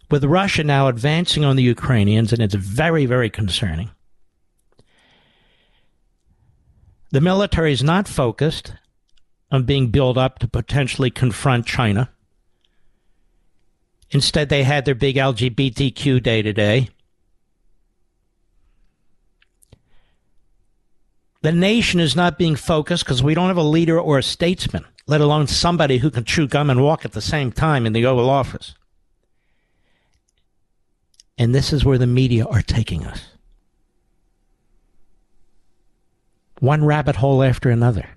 with Russia now advancing on the Ukrainians, and it's very, very concerning. The military is not focused on being built up to potentially confront China. Instead, they had their big LGBTQ day today. The nation is not being focused because we don't have a leader or a statesman, let alone somebody who can chew gum and walk at the same time in the Oval Office. And this is where the media are taking us. One rabbit hole after another.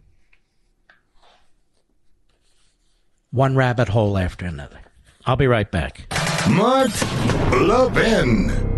One rabbit hole after another. I'll be right back. Mark Levin.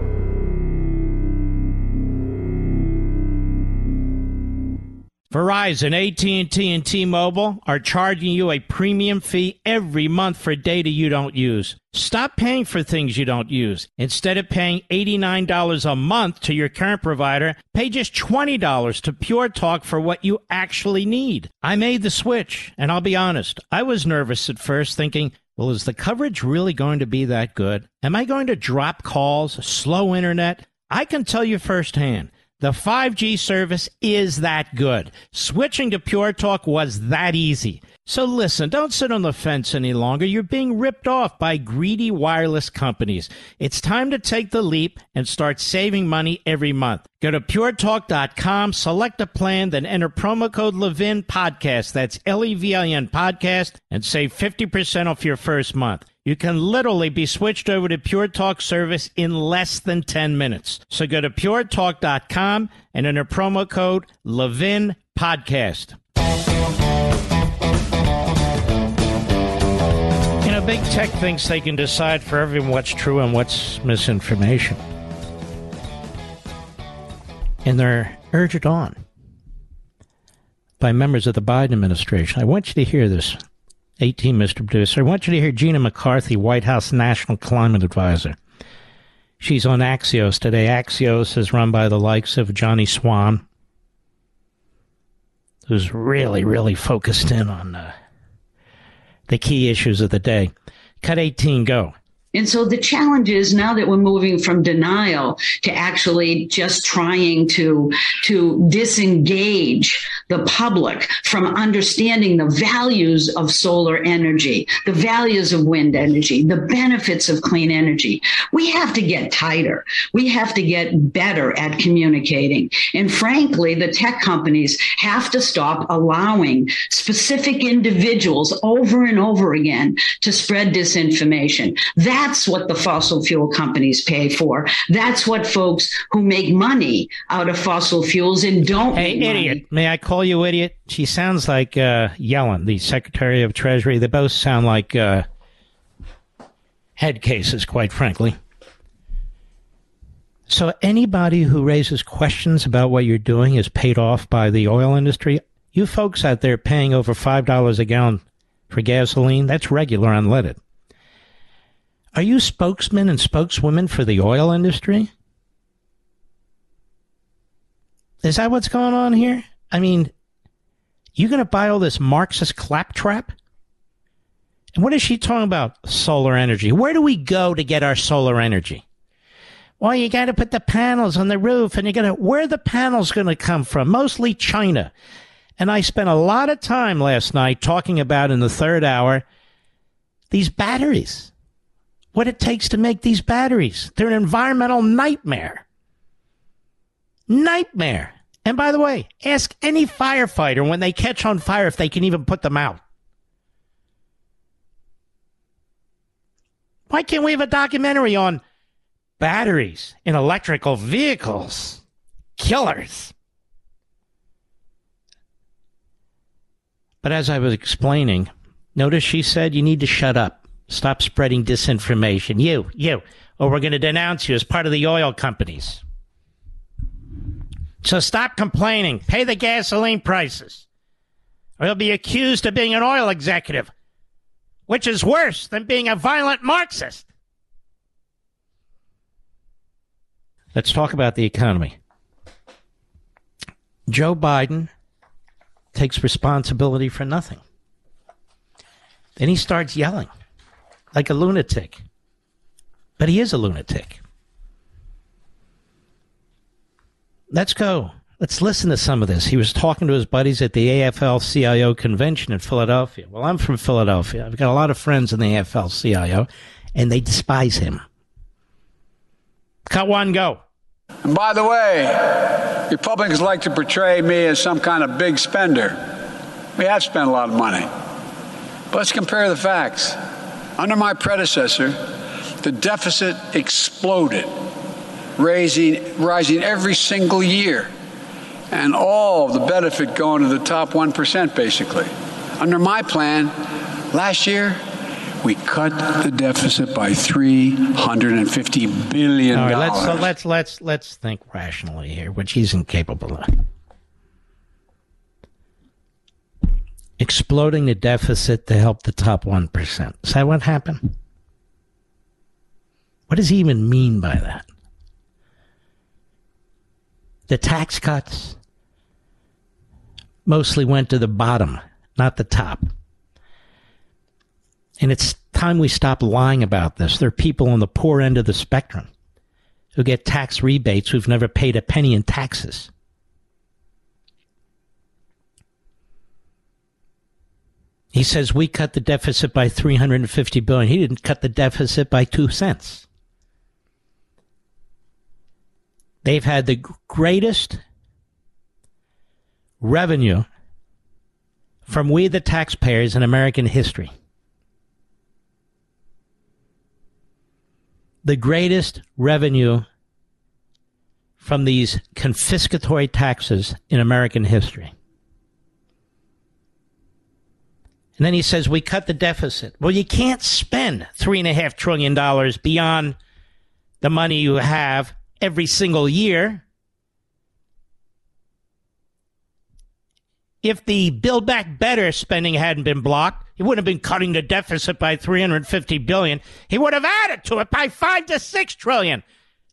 Verizon, AT&T, and T-Mobile are charging you a premium fee every month for data you don't use. Stop paying for things you don't use. Instead of paying $89 a month to your current provider, pay just $20 to Pure Talk for what you actually need. I made the switch, and I'll be honest, I was nervous at first thinking, well, is the coverage really going to be that good? Am I going to drop calls, slow internet? I can tell you firsthand. The 5G service is that good. Switching to Pure Talk was that easy. So listen, don't sit on the fence any longer. You're being ripped off by greedy wireless companies. It's time to take the leap and start saving money every month. Go to puretalk.com, select a plan, then enter promo code Levin Podcast. That's L E V I N Podcast and save 50% off your first month. You can literally be switched over to Pure Talk service in less than 10 minutes. So go to puretalk.com and enter promo code Levin Podcast. You know, big tech thinks they can decide for everyone what's true and what's misinformation. And they're urged on by members of the Biden administration. I want you to hear this. 18, Mr. Producer. I want you to hear Gina McCarthy, White House National Climate Advisor. She's on Axios today. Axios is run by the likes of Johnny Swan, who's really, really focused in on uh, the key issues of the day. Cut 18, go. And so the challenge is now that we're moving from denial to actually just trying to, to disengage the public from understanding the values of solar energy, the values of wind energy, the benefits of clean energy. We have to get tighter. We have to get better at communicating. And frankly, the tech companies have to stop allowing specific individuals over and over again to spread disinformation. That that's what the fossil fuel companies pay for. That's what folks who make money out of fossil fuels and don't. Hey, idiot! Money. May I call you idiot? She sounds like uh, Yellen, the Secretary of Treasury. They both sound like uh, head cases, quite frankly. So anybody who raises questions about what you're doing is paid off by the oil industry. You folks out there paying over five dollars a gallon for gasoline, that's regular unleaded. Are you spokesmen and spokeswomen for the oil industry? Is that what's going on here? I mean, you're going to buy all this Marxist claptrap? And what is she talking about? Solar energy. Where do we go to get our solar energy? Well, you got to put the panels on the roof and you got to, where the panels going to come from? Mostly China. And I spent a lot of time last night talking about in the third hour these batteries. What it takes to make these batteries. They're an environmental nightmare. Nightmare. And by the way, ask any firefighter when they catch on fire if they can even put them out. Why can't we have a documentary on batteries in electrical vehicles? Killers. But as I was explaining, notice she said you need to shut up. Stop spreading disinformation. You, you, or we're going to denounce you as part of the oil companies. So stop complaining. Pay the gasoline prices. Or you'll be accused of being an oil executive, which is worse than being a violent Marxist. Let's talk about the economy. Joe Biden takes responsibility for nothing. Then he starts yelling like a lunatic. But he is a lunatic. Let's go. Let's listen to some of this. He was talking to his buddies at the AFL CIO convention in Philadelphia. Well, I'm from Philadelphia. I've got a lot of friends in the AFL CIO, and they despise him. Cut one, go. And by the way, Republicans like to portray me as some kind of big spender. We have spent a lot of money. But let's compare the facts. Under my predecessor, the deficit exploded, raising, rising every single year, and all the benefit going to the top 1%, basically. Under my plan, last year, we cut the deficit by 350 billion All right, dollars. let's so let's let's let's think rationally here, which he's incapable of. Exploding the deficit to help the top one percent. Is that what happened? What does he even mean by that? The tax cuts mostly went to the bottom, not the top. And it's time we stop lying about this. There are people on the poor end of the spectrum who get tax rebates who've never paid a penny in taxes. He says we cut the deficit by 350 billion. He didn't cut the deficit by 2 cents. They've had the greatest revenue from we the taxpayers in American history. the greatest revenue from these confiscatory taxes in American history. And then he says, We cut the deficit. Well, you can't spend $3.5 trillion beyond the money you have every single year. If the Build Back Better spending hadn't been blocked, he wouldn't have been cutting the deficit by 350 billion. He would have added to it by 5 to 6 trillion.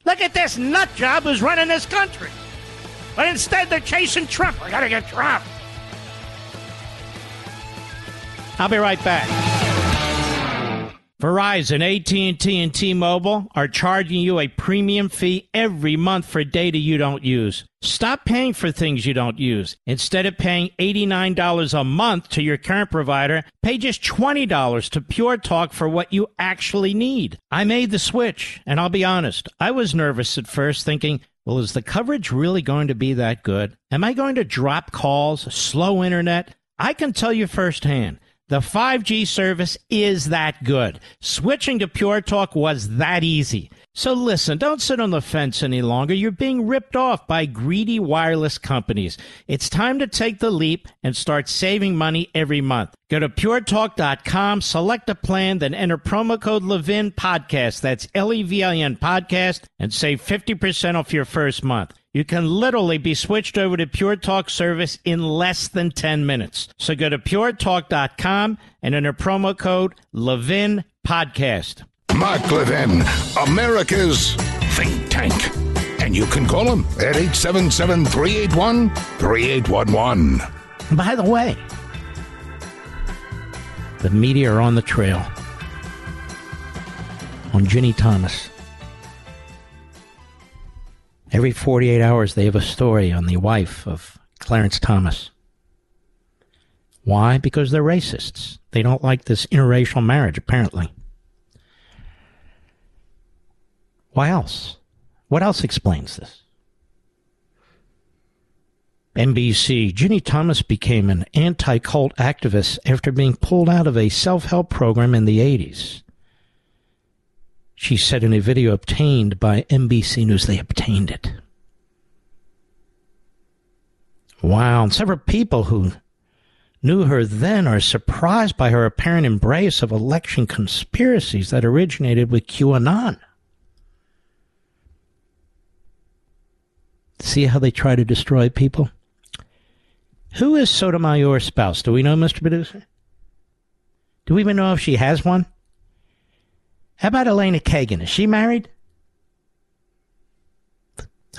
Look at this nut job who's running this country. But instead they're chasing Trump. We got to get Trump. I'll be right back. Verizon, AT&T, and T-Mobile are charging you a premium fee every month for data you don't use. Stop paying for things you don't use. Instead of paying $89 a month to your current provider, pay just $20 to Pure Talk for what you actually need. I made the switch, and I'll be honest, I was nervous at first thinking, well, is the coverage really going to be that good? Am I going to drop calls, slow internet? I can tell you firsthand. The 5G service is that good. Switching to Pure Talk was that easy. So listen, don't sit on the fence any longer. You're being ripped off by greedy wireless companies. It's time to take the leap and start saving money every month. Go to puretalk.com, select a plan, then enter promo code Levin Podcast. That's L E V I N Podcast and save 50% off your first month. You can literally be switched over to Pure Talk service in less than 10 minutes. So go to puretalk.com and enter promo code Levin Podcast. Mark Levin, America's think tank. And you can call him at 877 381 3811. By the way, the media are on the trail on Ginni Thomas. Every 48 hours, they have a story on the wife of Clarence Thomas. Why? Because they're racists. They don't like this interracial marriage, apparently. Why else? What else explains this? NBC, Ginni Thomas became an anti cult activist after being pulled out of a self help program in the 80s. She said in a video obtained by NBC News, they obtained it. Wow. And several people who knew her then are surprised by her apparent embrace of election conspiracies that originated with QAnon. See how they try to destroy people? Who is Sotomayor's spouse? Do we know, Mr. Producer? Do we even know if she has one? How about Elena Kagan? Is she married?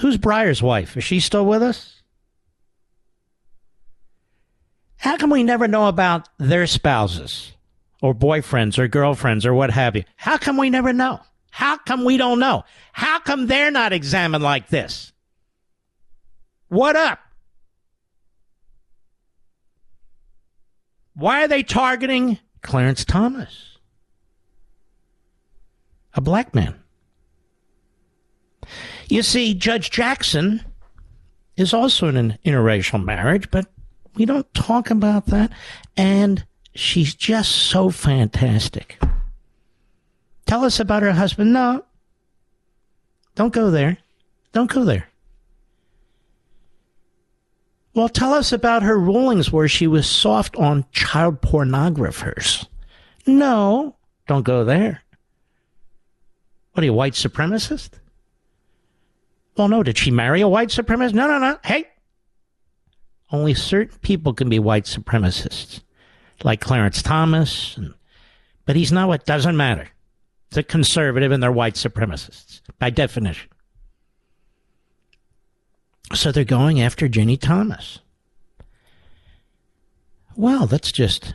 Who's Breyer's wife? Is she still with us? How come we never know about their spouses or boyfriends or girlfriends or what have you? How come we never know? How come we don't know? How come they're not examined like this? What up? Why are they targeting Clarence Thomas? A black man. You see, Judge Jackson is also in an interracial marriage, but we don't talk about that. And she's just so fantastic. Tell us about her husband. No. Don't go there. Don't go there. Well, tell us about her rulings where she was soft on child pornographers. No, don't go there. What are you, white supremacist? Well, no, did she marry a white supremacist? No, no, no. Hey, only certain people can be white supremacists, like Clarence Thomas, and, but he's not what doesn't matter. It's a conservative and they're white supremacists, by definition. So they're going after Ginni Thomas. Well, that's just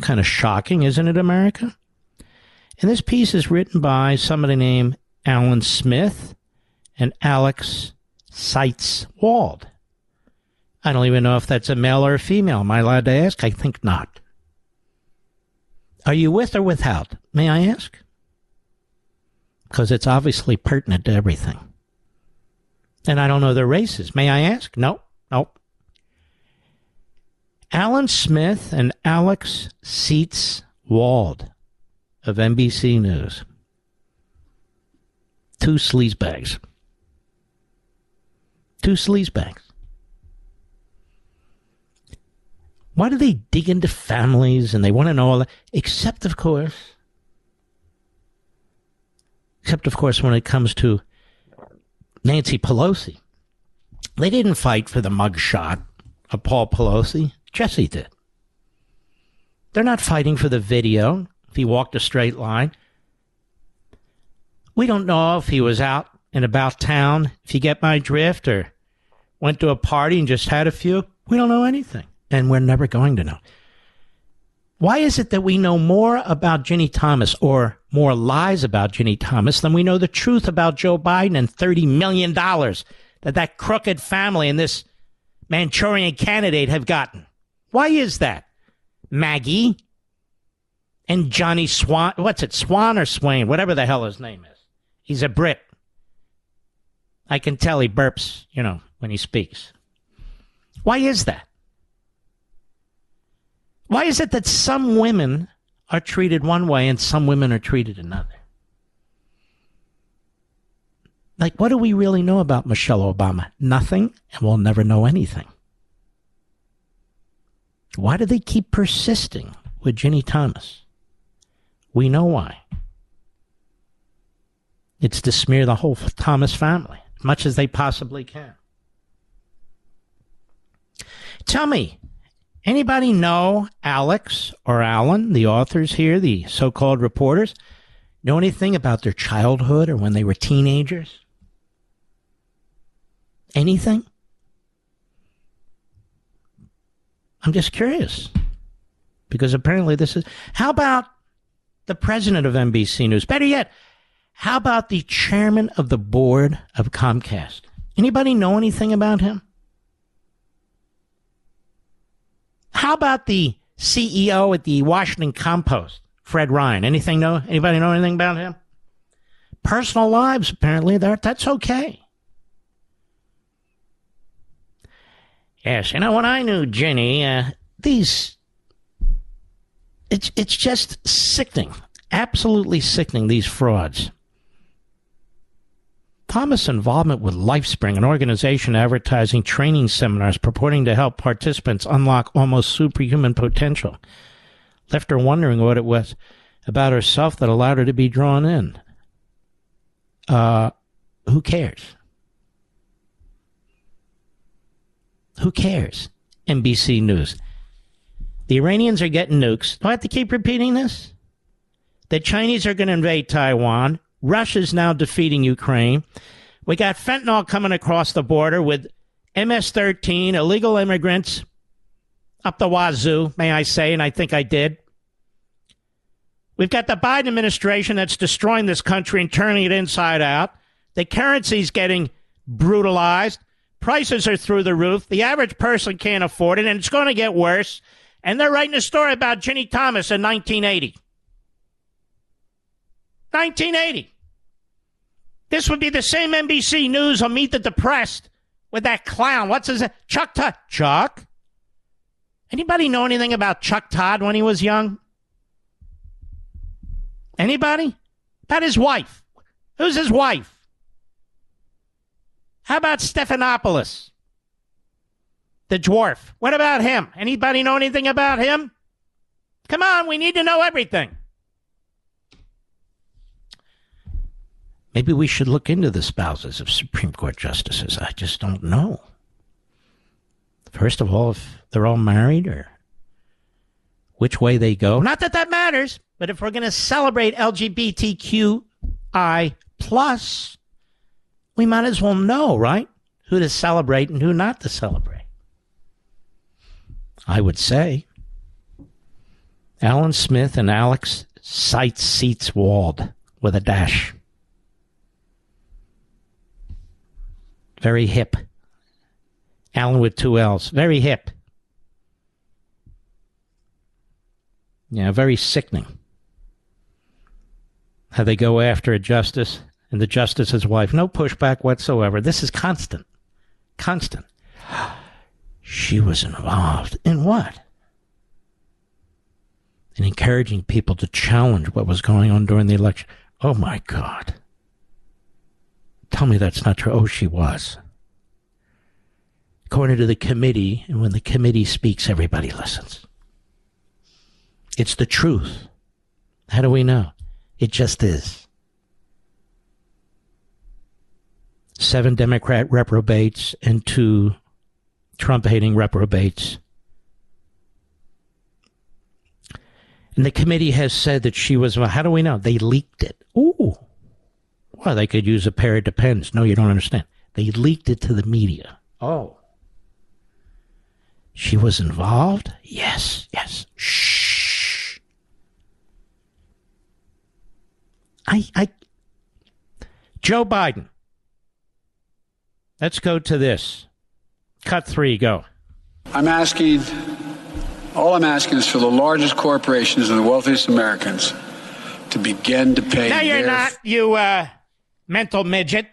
kind of shocking, isn't it, America? And this piece is written by somebody named Allan Smith and Alex Seitz Wald. I don't even know if that's a male or a female. Am I allowed to ask? I think not. Are you with or without? May I ask? Because it's obviously pertinent to everything. And I don't know their races. May I ask? No, no. Allan Smith and Alex Seitz Wald of NBC News. Two sleazebags. Two sleazebags. Why do they dig into families and they want to know all that? Except, of course, except, of course, when it comes to Nancy Pelosi. They didn't fight for the mugshot of Paul Pelosi. Jesse did. They're not fighting for the video he walked a straight line. We don't know if he was out and about town, if you get my drift, or went to a party and just had a few. We don't know anything, and we're never going to know. Why is it that we know more about Ginni Thomas or more lies about Ginni Thomas than we know the truth about Joe Biden and $30 million that that crooked family and this Manchurian candidate have gotten? Why is that? Maggie and Johnny Swan, what's it, Swan or Swain, whatever the hell his name is. He's a Brit. I can tell he burps, you know, when he speaks. Why is that? Why is it that some women are treated one way and some women are treated another? Like, what do we really know about Michelle Obama? Nothing, and we'll never know anything. Why do they keep persisting with Ginni Thomas? We know why. It's to smear the whole Thomas family as much as they possibly can. Tell me, Anybody know Alex or Allan, the authors here, the so called reporters? Know anything about their childhood or when they were teenagers? Anything? I'm just curious. Because apparently this is. How about the president of NBC News? Better yet, how about the chairman of the board of Comcast? Anybody know anything about him? How about the CEO at the Washington Compost, Fred Ryan? Anything know? Anybody know anything about him? Personal lives, apparently, that's okay. Yes, you know when I knew Ginni, uh, these it's it's just sickening, absolutely sickening. These frauds. Thomas' involvement with LifeSpring, an organization advertising training seminars purporting to help participants unlock almost superhuman potential, left her wondering what it was about herself that allowed her to be drawn in. Uh, who cares? Who cares? NBC News. The Iranians are getting nukes. Do I have to keep repeating this? The Chinese are going to invade Taiwan. Russia's now defeating Ukraine. We got fentanyl coming across the border with MS 13, illegal immigrants up the wazoo, may I say, and I think I did. We've got the Biden administration that's destroying this country and turning it inside out. The currency's getting brutalized. Prices are through the roof. The average person can't afford it, and it's going to get worse. And they're writing a story about Ginni Thomas in 1980. 1980. This would be the same NBC News on Meet the Depressed with that clown. What's his name? Chuck Todd. Chuck? Anybody know anything about Chuck Todd when he was young? Anybody? About his wife. Who's his wife? How about Stephanopoulos? The dwarf. What about him? Anybody know anything about him? Come on, we need to know everything. Maybe we should look into the spouses of Supreme Court justices. I just don't know. First of all, if they're all married or which way they go. Not that that matters, but if we're going to celebrate LGBTQI plus, we might as well know, right? Who to celebrate and who not to celebrate. I would say Allan Smith and Alex Seitz Seats Wald with a dash. Very hip. Allan with two L's. Very hip. Yeah, very sickening. How they go after a justice and the justice's wife. No pushback whatsoever. This is constant. Constant. She was involved in what? In encouraging people to challenge what was going on during the election. Oh my God. Tell me that's not true. Oh, she was. According to the committee, and when the committee speaks, everybody listens. It's the truth. How do we know? It just is. Seven Democrat reprobates and two Trump hating reprobates. And the committee has said that she was, well, how do we know? They leaked it. Ooh. Well, they could use a pair of depends. No, you don't understand. They leaked it to the media. Oh. She was involved? Yes, yes. Shh. I, I, Joe Biden. Let's go to this. Cut three, go. I'm asking, all I'm asking is for the largest corporations and the wealthiest Americans to begin to pay. No, you're not, you uh, mental midget.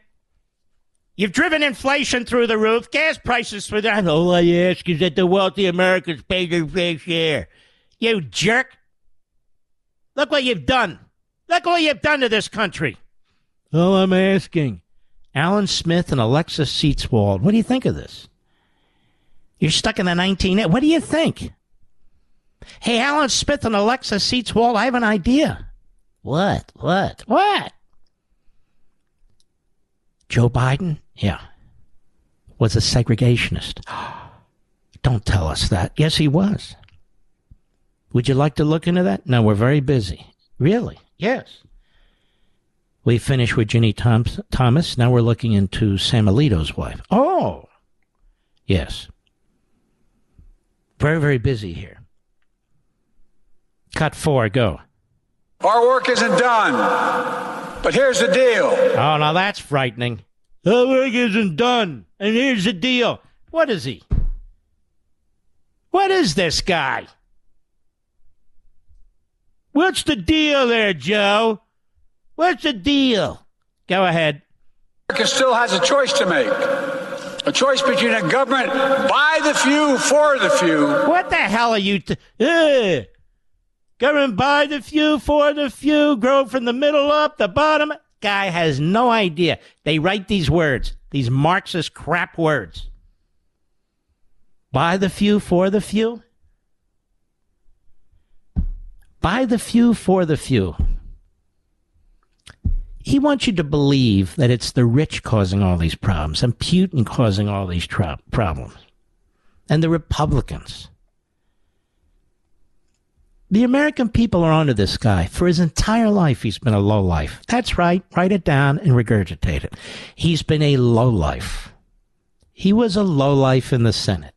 You've driven inflation through the roof, gas prices through the. All I ask is that the wealthy Americans pay their fair share. You jerk. Look what you've done. Look what you've done to this country. All I'm asking. Allan Smith and Alexis Seatswald. What do you think of this? You're stuck in the 19. What do you think? Hey, Allan Smith and Alexa Seatswald, I have an idea. What? What? What? Joe Biden? Yeah. Was a segregationist. Don't tell us that. Yes, he was. Would you like to look into that? No, we're very busy. Really? Yes. We finished with Ginni Thomas. Now we're looking into Sam Alito's wife. Oh, yes. Very, very busy here. Cut four, go. Our work isn't done. But here's the deal. Oh, now that's frightening. The work isn't done. And here's the deal. What is he? What is this guy? What's the deal there, Joe? What's the deal? Go ahead. America still has a choice to make. A choice between a government by the few, for the few. What the hell are you? T- uh, government by the few, for the few, grow from the middle up, the bottom. Guy has no idea. They write these words, these Marxist crap words. By the few, for the few. By the few, for the few. He wants you to believe that it's the rich causing all these problems and Putin causing all these problems and the Republicans. The American people are onto this guy. For his entire life, he's been a low life. That's right. Write it down and regurgitate it. He's been a low life. He was a low life in the Senate.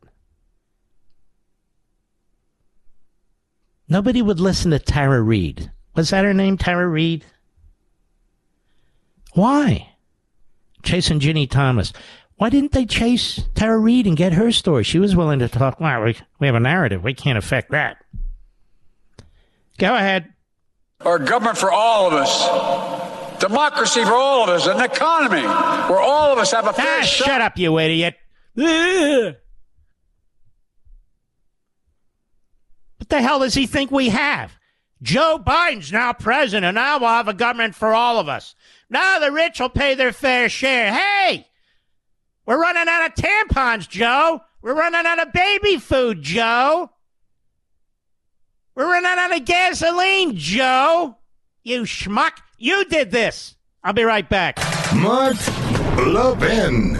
Nobody would listen to Tara Reade. Was that her name, Tara Reade? Why? Chasing Ginni Thomas. Why didn't they chase Tara Reade and get her story? She was willing to talk. Wow, we, we have a narrative. We can't affect that. Go ahead. Our government for all of us. Democracy for all of us. An economy where all of us have a fair ah, shot. Shut up, you idiot. Ugh. What the hell does he think we have? Joe Biden's now president, and now we'll have a government for all of us. Now the rich will pay their fair share. Hey, we're running out of tampons, Joe. We're running out of baby food, Joe. We're running out of gasoline, Joe. You schmuck. You did this. I'll be right back. Mark Levin.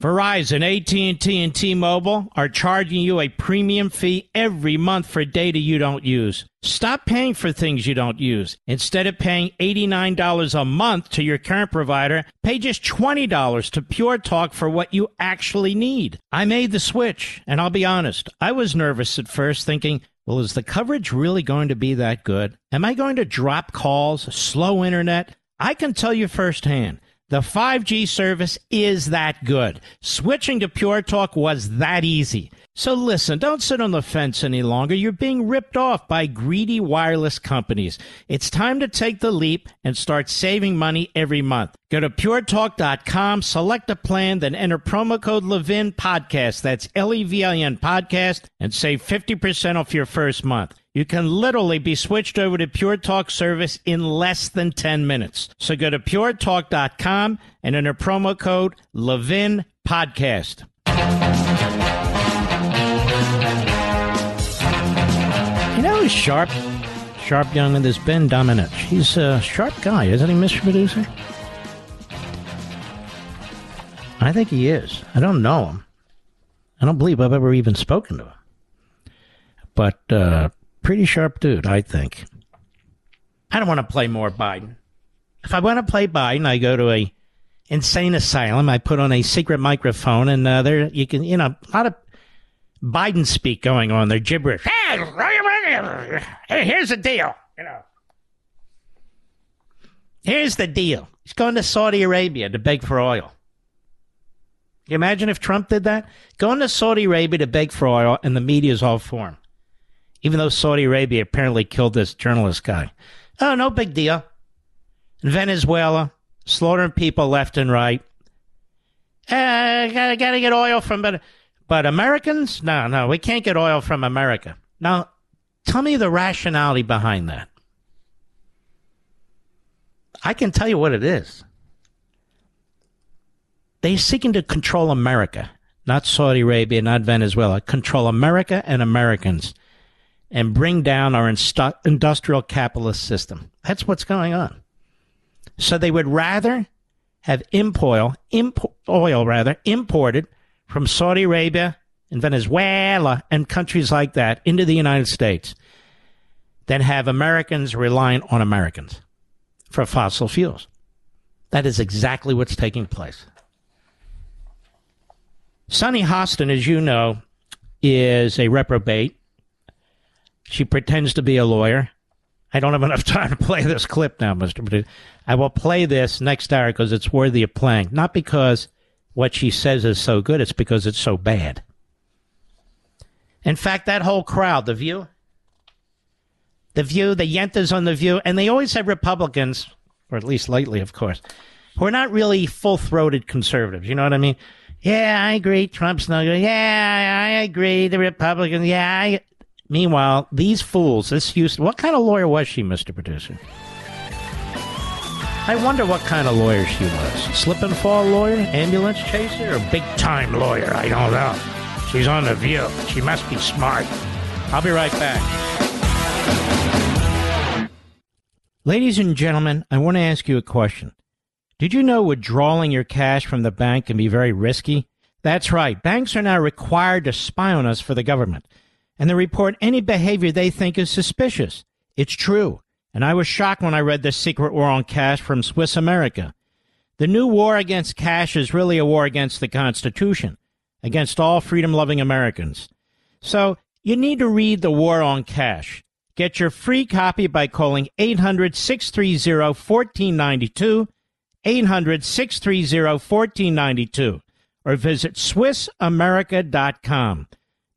Verizon, AT&T, and T-Mobile are charging you a premium fee every month for data you don't use. Stop paying for things you don't use. Instead of paying $89 a month to your current provider, pay just $20 to Pure Talk for what you actually need. I made the switch, and I'll be honest, I was nervous at first thinking, well, is the coverage really going to be that good? Am I going to drop calls, slow internet? I can tell you firsthand. The 5G service is that good. Switching to Pure Talk was that easy. So listen, don't sit on the fence any longer. You're being ripped off by greedy wireless companies. It's time to take the leap and start saving money every month. Go to puretalk.com, select a plan, then enter promo code Levin Podcast. That's L E V I N Podcast and save 50% off your first month. You can literally be switched over to Pure Talk service in less than 10 minutes. So go to puretalk.com and enter promo code Levin Podcast. You know who's sharp? Sharp young and this Ben Domenech. He's a sharp guy, isn't he, Mr. Producer? I think he is. I don't know him. I don't believe I've ever even spoken to him. But uh, pretty sharp dude, I think. I don't want to play more Biden. If I want to play Biden, I go to a insane asylum. I put on a secret microphone, and uh, there you can, you know, a lot of Biden speak going on. They're gibberish. Hey, here's the deal. You know, here's the deal. He's going to Saudi Arabia to beg for oil. You imagine if Trump did that? Going to Saudi Arabia to beg for oil, and the media's all for him. Even though Saudi Arabia apparently killed this journalist guy. Oh, no big deal. In Venezuela, slaughtering people left and right. Uh, gotta, gotta get oil from, but, but Americans? No, no, we can't get oil from America. Now, tell me the rationality behind that. I can tell you what it is. They're seeking to control America, not Saudi Arabia, not Venezuela. Control America and Americans and bring down our instu- industrial capitalist system. That's what's going on. So they would rather have imp- imp- oil rather imported from Saudi Arabia and Venezuela and countries like that into the United States than have Americans relying on Americans for fossil fuels. That is exactly what's taking place. Sunny Hostin, as you know, is a reprobate. She pretends to be a lawyer. I don't have enough time to play this clip now, Mr. But I will play this next hour because it's worthy of playing. Not because what she says is so good, it's because it's so bad. In fact, that whole crowd, The View, The View, the Yentas on The View, and they always have Republicans, or at least lately, of course, who are not really full throated conservatives. You know what I mean? Yeah, I agree. Trump's not good. Yeah, I agree. The Republicans. Yeah. I... Meanwhile, these fools, this Hostin, what kind of lawyer was she, Mr. Producer? I wonder what kind of lawyer she was. Slip and fall lawyer, ambulance chaser, or big time lawyer? I don't know. She's on the view. She must be smart. I'll be right back. Ladies and gentlemen, I want to ask you a question. Did you know withdrawing your cash from the bank can be very risky? That's right. Banks are now required to spy on us for the government, and they report any behavior they think is suspicious. It's true. And I was shocked when I read The Secret War on Cash from Swiss America. The new war against cash is really a war against the Constitution, against all freedom loving Americans. So you need to read The War on Cash. Get your free copy by calling 800 630 1492 800 630 1492 or visit SwissAmerica.com.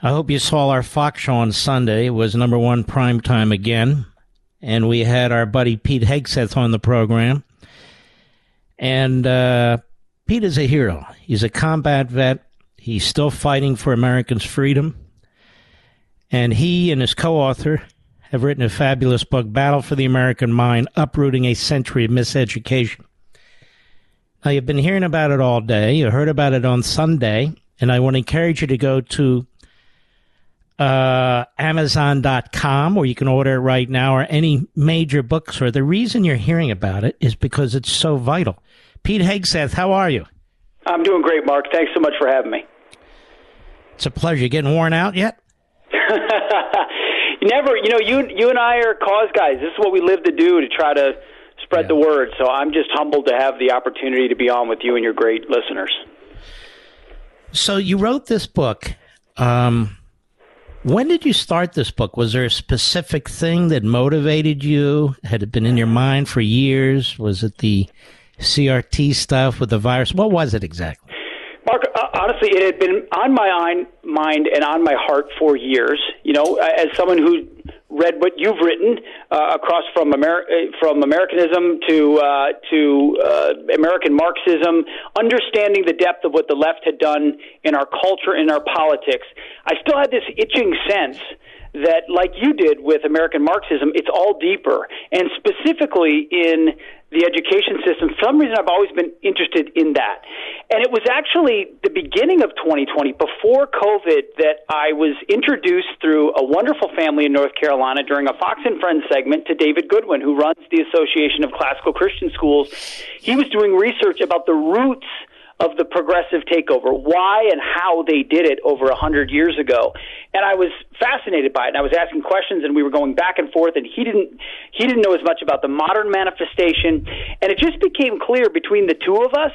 I hope you saw our Fox show on Sunday. It was number one prime time again. And we had our buddy Pete Hegseth on the program. And uh, Pete is a hero. He's a combat vet. He's still fighting for Americans' freedom. And he and his co author have written a fabulous book, Battle for the American Mind Uprooting a Century of Miseducation. Now, you've been hearing about it all day. You heard about it on Sunday. And I want to encourage you to go to uh, Amazon.com, where you can order it right now, or any major bookstore. The reason you're hearing about it is because it's so vital. Pete Hegseth, how are you? I'm doing great, Mark. Thanks so much for having me. It's a pleasure. You getting worn out yet? you never, you know, you you and I are cause guys. This is what we live to do to try to spread yeah. the word. So I'm just humbled to have the opportunity to be on with you and your great listeners. So you wrote this book. Um, when did you start this book? Was there a specific thing that motivated you? Had it been in your mind for years? Was it the CRT stuff with the virus? What was it exactly? Mark, uh, honestly, it had been on my mind and on my heart for years. You know, as someone who read what you've written uh, across from Amer- uh, from Americanism to uh, to uh, American Marxism, understanding the depth of what the left had done in our culture, in our politics, I still had this itching sense that, like you did with American Marxism, it's all deeper, and specifically in the education system. For some reason, I've always been interested in that. And it was actually the beginning of 2020, before COVID, that I was introduced through a wonderful family in North Carolina during a Fox and Friends segment to David Goodwin, who runs the Association of Classical Christian Schools. He was doing research about the roots of the progressive takeover, why and how they did it over a hundred years ago. And I was fascinated by it. And I was asking questions, and we were going back and forth. And he didn't he didn't know as much about the modern manifestation. And it just became clear between the two of us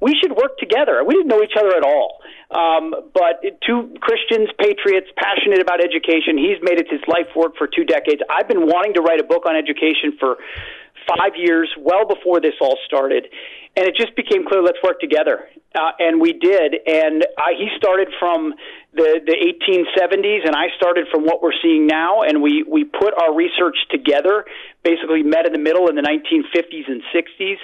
we should work together. We didn't know each other at all. Um, but two Christians, patriots, passionate about education. He's made it his life work for two decades. I've been wanting to write a book on education for five years, well before this all started and it just became clear let's work together. Uh, and we did and I, he started from the the 1870s and I started from what we're seeing now and we we put our research together basically met in the middle in the 1950s and 60s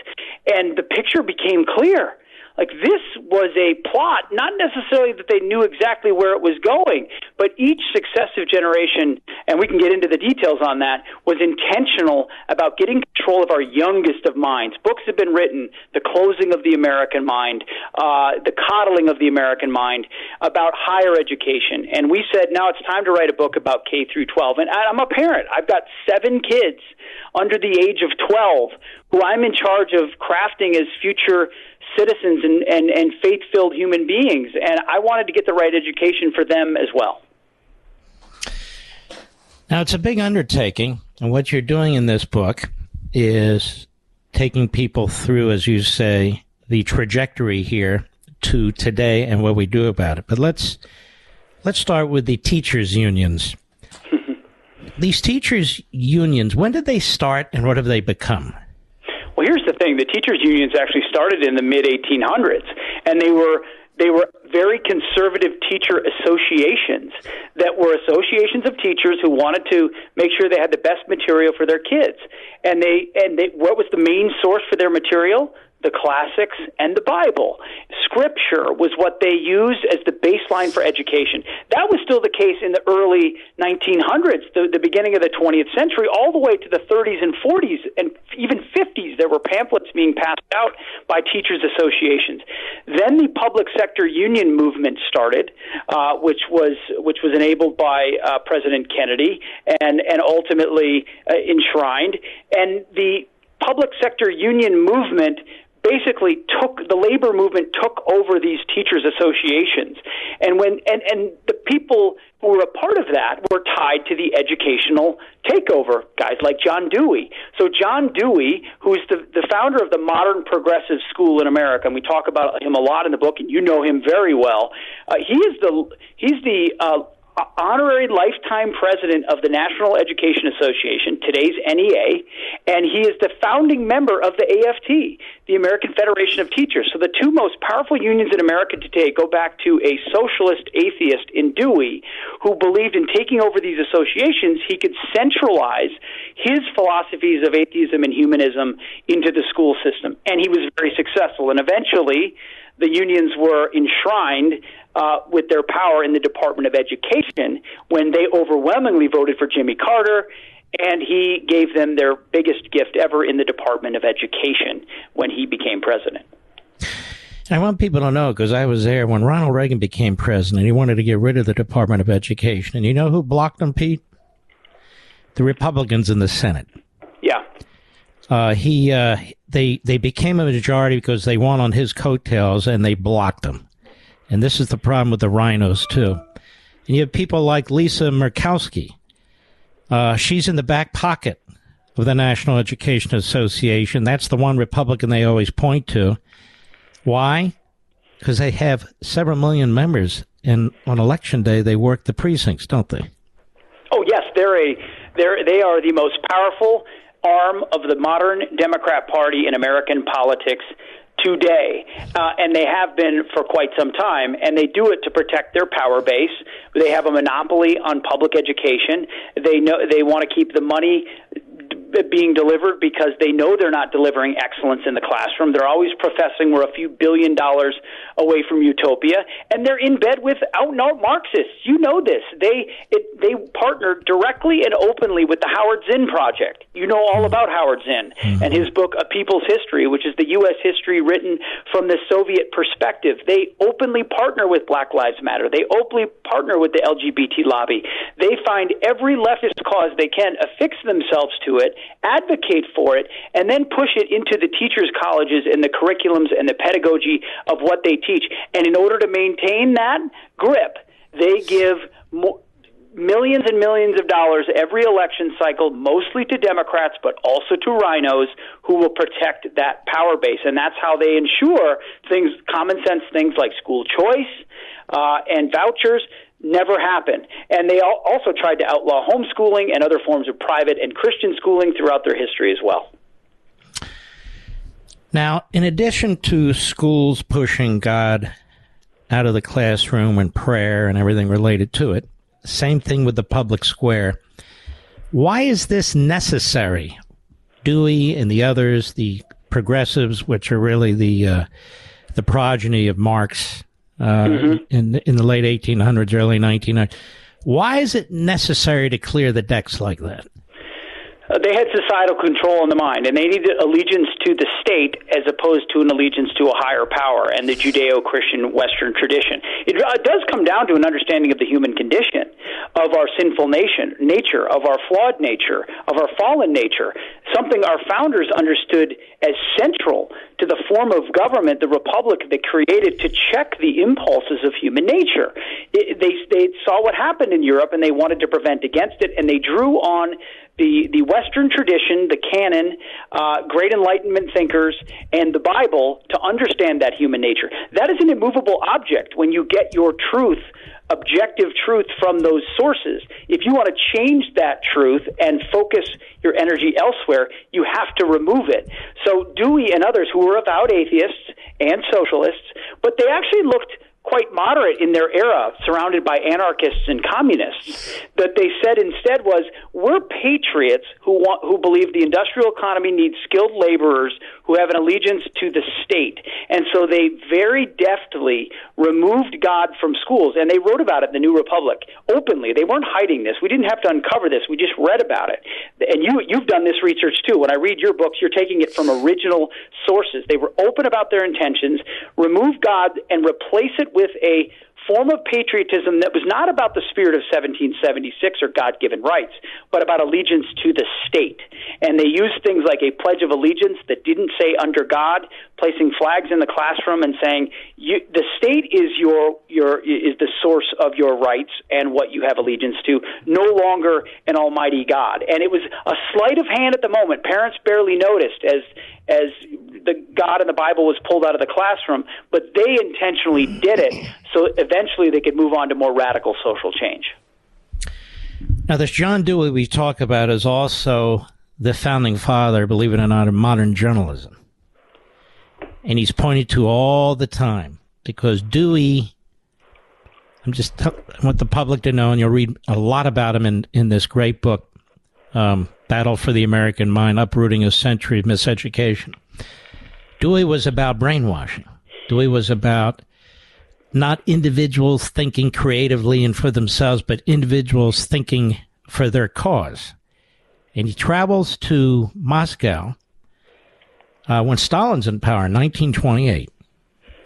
and the picture became clear Like this was a plot, not necessarily that they knew exactly where it was going, but each successive generation, and we can get into the details on that, was intentional about getting control of our youngest of minds. Books have been written, The Closing of the American Mind, uh, The Coddling of the American Mind, about higher education. And we said, now it's time to write a book about K through 12. And I'm a parent. I've got seven kids under the age of 12 who I'm in charge of crafting as future citizens and, and, and faith filled human beings. And I wanted to get the right education for them as well. Now, it's a big undertaking. And what you're doing in this book is taking people through, as you say, the trajectory here to today and what we do about it. But let's let's start with the teachers unions. These teachers unions, when did they start and what have they become? Thing: the teachers unions actually started in the mid 1800s, and they were they were very conservative teacher associations that were associations of teachers who wanted to make sure they had the best material for their kids. And they and they, what was the main source for their material? The classics, and the Bible. Scripture was what they used as the baseline for education. That was still the case in the early 1900s, the, the beginning of the 20th century, all the way to the 30s and 40s and even 50s. There were pamphlets being passed out by teachers' associations. Then the public sector union movement started, uh, which was which was enabled by uh, President Kennedy and and ultimately uh, enshrined. And the public sector union movement basically took the labor movement took over these teachers associations. And when and and the people who were a part of that were tied to the educational takeover guys like John Dewey. So John Dewey who's the the founder of the modern progressive school in America and we talk about him a lot in the book and you know him very well uh, he is the he's the uh, Uh, honorary lifetime president of the National Education Association, today's NEA, and he is the founding member of the AFT, the American Federation of Teachers. So the two most powerful unions in America today go back to a socialist atheist in Dewey who believed in taking over these associations, he could centralize his philosophies of atheism and humanism into the school system. And he was very successful. And eventually, the unions were enshrined uh, with their power in the Department of Education when they overwhelmingly voted for Jimmy Carter. And he gave them their biggest gift ever in the Department of Education when he became president. I want people to know because I was there when Ronald Reagan became president. He wanted to get rid of the Department of Education. And you know who blocked him, Pete? The Republicans in the Senate. Yeah. Uh, he uh, they they became a majority because they won on his coattails and they blocked him. And this is the problem with the RINOs, too. And you have people like Lisa Murkowski. Uh, she's in the back pocket of the National Education Association. That's the one Republican they always point to. Why? Because they have several million members, and on election day they work the precincts, don't they? Oh yes, they're a they're they are the most powerful arm of the modern Democrat Party in American politics today, uh, and they have been for quite some time, and they do it to protect their power base. They have a monopoly on public education. They know they want to keep the money being delivered because they know they're not delivering excellence in the classroom. They're always professing we're a few billion dollars away from utopia, and they're in bed with out and out Marxists. You know this. They it, they partner directly and openly with the Howard Zinn Project. You know all about Howard Zinn mm-hmm. and his book A People's History, which is the U.S. history written from the Soviet perspective. They openly partner with Black Lives Matter. They openly partner with the LGBT lobby. They find every leftist cause they can, affix themselves to it, advocate for it, and then push it into the teachers' colleges and the curriculums and the pedagogy of what they teach. And in order to maintain that grip, they give more, millions and millions of dollars every election cycle, mostly to Democrats, but also to RINOs who will protect that power base. And that's how they ensure things, common sense things like school choice uh, and vouchers never happen. And they also tried to outlaw homeschooling and other forms of private and Christian schooling throughout their history as well. Now, in addition to schools pushing God out of the classroom and prayer and everything related to it, same thing with the public square. Why is this necessary? Dewey and the others, the progressives, which are really the uh, the progeny of Marx uh, mm-hmm. in in the late 1800s, early 1900s. Why is it necessary to clear the decks like that? Uh, they had societal control in the mind, and they needed allegiance to the state as opposed to an allegiance to a higher power and the Judeo-Christian Western tradition. It, uh, does come down to an understanding of the human condition, of our sinful nation, nature, of our flawed nature, of our fallen nature. Something our founders understood as central to the form of government, the republic they created to check the impulses of human nature. It, they they saw what happened in Europe, and they wanted to prevent against it, and they drew on the, the Western tradition, the canon, uh, great Enlightenment thinkers, and the Bible to understand that human nature. That is an immovable object when you get your truth, objective truth from those sources. If you want to change that truth and focus your energy elsewhere, you have to remove it. So Dewey and others who were avowed atheists and socialists, but they actually looked quite moderate in their era, surrounded by anarchists and communists. That they said instead was, "We're patriots who want who believe the industrial economy needs skilled laborers who have an allegiance to the state." And so they very deftly removed God from schools, and they wrote about it in the New Republic openly. They weren't hiding this. We didn't have to uncover this. We just read about it. And you you've done this research too. When I read your books, you're taking it from original sources. They were open about their intentions, remove God and replace it with a form of patriotism that was not about the spirit of 1776 or God given rights, but about allegiance to the state. And they used things like a Pledge of Allegiance that didn't say under God, placing flags in the classroom and saying you, the state is your your is the source of your rights and what you have allegiance to, no longer an almighty God. And it was a sleight of hand at the moment. Parents barely noticed as as the God in the Bible was pulled out of the classroom, but they intentionally did it so eventually they could move on to more radical social change. Now, this John Dewey we talk about is also the founding father, believe it or not, of modern journalism. And he's pointed to all the time because Dewey, I'm just, I want the public to know, and you'll read a lot about him in, in this great book, um, Battle for the American Mind Uprooting a Century of Miseducation. Dewey was about brainwashing. Dewey was about not individuals thinking creatively and for themselves, but individuals thinking for their cause. And he travels to Moscow uh, when Stalin's in power in 1928.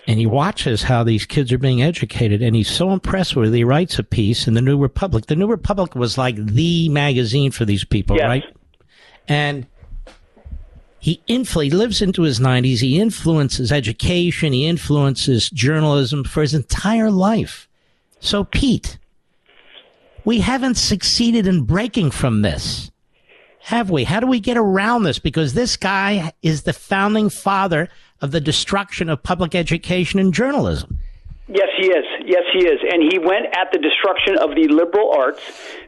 And he watches how these kids are being educated, and he's so impressed with it. He writes a piece in the New Republic. The New Republic was like the magazine for these people, yes. right? And he, influ- he lives into his 90s. He influences education. He influences journalism for his entire life. So, Pete, we haven't succeeded in breaking from this, have we? How do we get around this? Because this guy is the founding father of the destruction of public education and journalism. Yes, he is. Yes, he is. And he went at the destruction of the liberal arts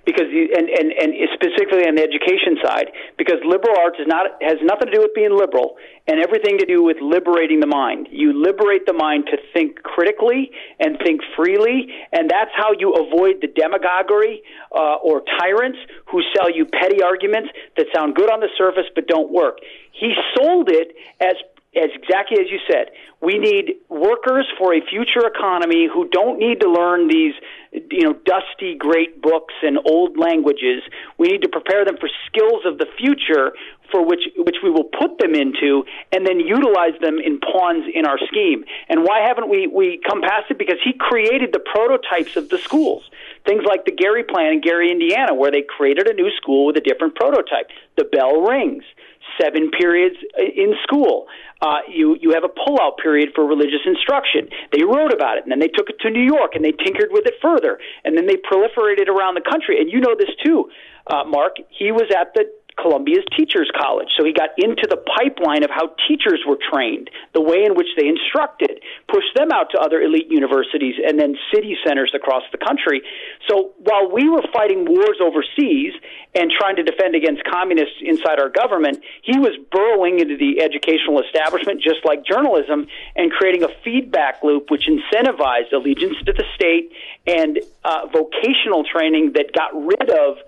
because, the, and, and, and specifically on the education side, because liberal arts is not, has nothing to do with being liberal and everything to do with liberating the mind. You liberate the mind to think critically and think freely, and that's how you avoid the demagoguery uh, or tyrants who sell you petty arguments that sound good on the surface but don't work. He sold it as as exactly as you said, we need workers for a future economy who don't need to learn these, you know, dusty great books and old languages. We need to prepare them for skills of the future for which which we will put them into and then utilize them in pawns in our scheme. And why haven't we we come past it? Because he created the prototypes of the schools. Things like the Gary plan in Gary, Indiana, where they created a new school with a different prototype. The bell rings seven periods uh, in school. Uh, you you have a pull-out period for religious instruction. They wrote about it, and then they took it to New York, and they tinkered with it further, and then they proliferated around the country. And you know this too, uh, Mark. He was at the Columbia's Teachers College. So he got into the pipeline of how teachers were trained, the way in which they instructed, pushed them out to other elite universities and then city centers across the country. So while we were fighting wars overseas and trying to defend against communists inside our government, he was burrowing into the educational establishment, just like journalism, and creating a feedback loop which incentivized allegiance to the state and uh, vocational training that got rid of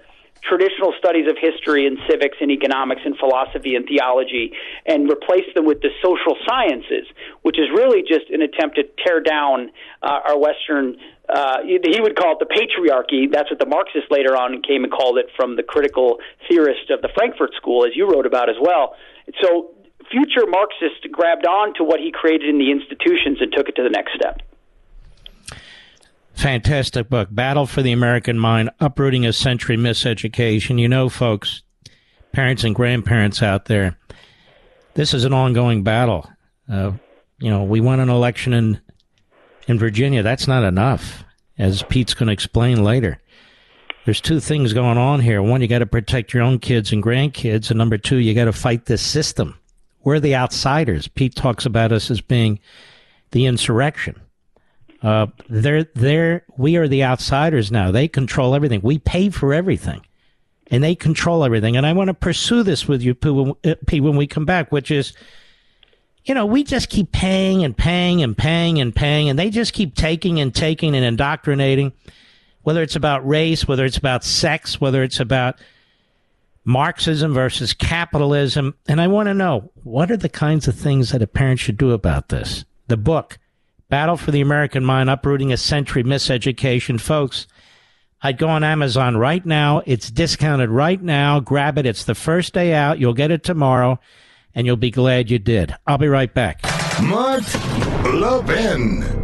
traditional studies of history and civics and economics and philosophy and theology and replace them with the social sciences, which is really just an attempt to tear down uh, our Western uh, he would call it the patriarchy. That's what the Marxists later on came and called it from the critical theorist of the Frankfurt School, as you wrote about as well. So future Marxists grabbed on to what he created in the institutions and took it to the next step. Fantastic book, Battle for the American Mind, Uprooting a Century Miseducation. You know, folks, parents and grandparents out there, this is an ongoing battle. Uh, you know, we won an election in in Virginia. That's not enough, as Pete's going to explain later. There's two things going on here. One, you got to protect your own kids and grandkids, and number two, you got to fight this system. We're the outsiders. Pete talks about us as being the insurrection. Uh, they're, they're, we are the outsiders now. They control everything. We pay for everything and they control everything. And I want to pursue this with you, Pete, when we come back, which is, you know, we just keep paying and paying and paying and paying, and they just keep taking and taking and indoctrinating, whether it's about race, whether it's about sex, whether it's about Marxism versus capitalism. And I want to know what are the kinds of things that a parent should do about this? The book, Battle for the American Mind Uprooting a Century Miseducation. Folks, I'd go on Amazon right now. It's discounted right now. Grab it. It's the first day out. You'll get it tomorrow, and you'll be glad you did. I'll be right back. Mark Levin.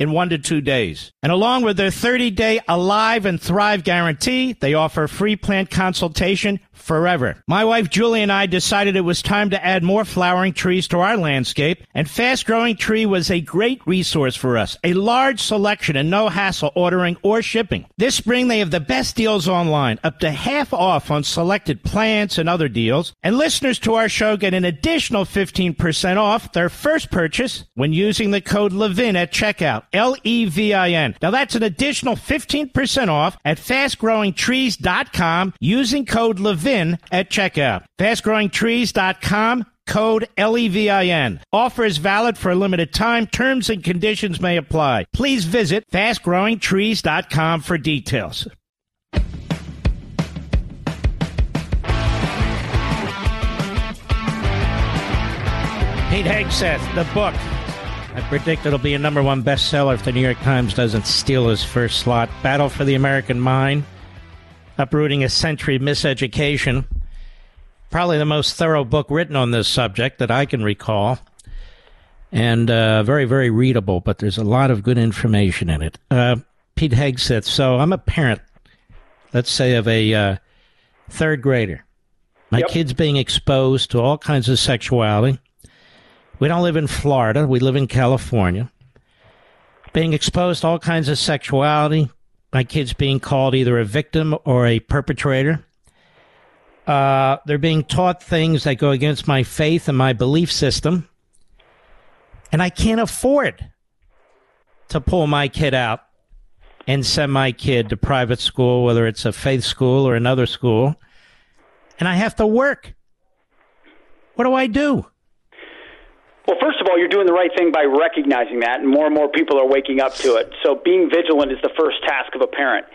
in one to two days. And along with their 30 day Alive and Thrive guarantee, they offer free plant consultation forever. My wife Julie and I decided it was time to add more flowering trees to our landscape, and Fast Growing Tree was a great resource for us. A large selection and no hassle ordering or shipping. This spring they have the best deals online, up to half off on selected plants and other deals. And listeners to our show get an additional 15% off their first purchase when using the code LEVIN at checkout. L E V I N. Now that's an additional 15% off at fastgrowingtrees.com using code LEVIN at checkout. Fastgrowingtrees.com code LEVIN. Offer is valid for a limited time. Terms and conditions may apply. Please visit fastgrowingtrees.com for details. Pete Hegseth, the book I predict it'll be a number one bestseller if the New York Times doesn't steal his first slot. Battle for the American Mind, Uprooting a Century of Miseducation. Probably the most thorough book written on this subject that I can recall. And uh, very, very readable, but there's a lot of good information in it. Uh, Pete Hegseth. So I'm a parent, let's say, of a uh, third grader. My yep. kid's being exposed to all kinds of sexuality we don't live in Florida. We live in California. Being exposed to all kinds of sexuality. My kids being called either a victim or a perpetrator. Uh, they're being taught things that go against my faith and my belief system. And I can't afford to pull my kid out and send my kid to private school, whether it's a faith school or another school. And I have to work. What do I do? Well, first of all, you're doing the right thing by recognizing that, and more and more people are waking up to it. So being vigilant is the first task of a parent.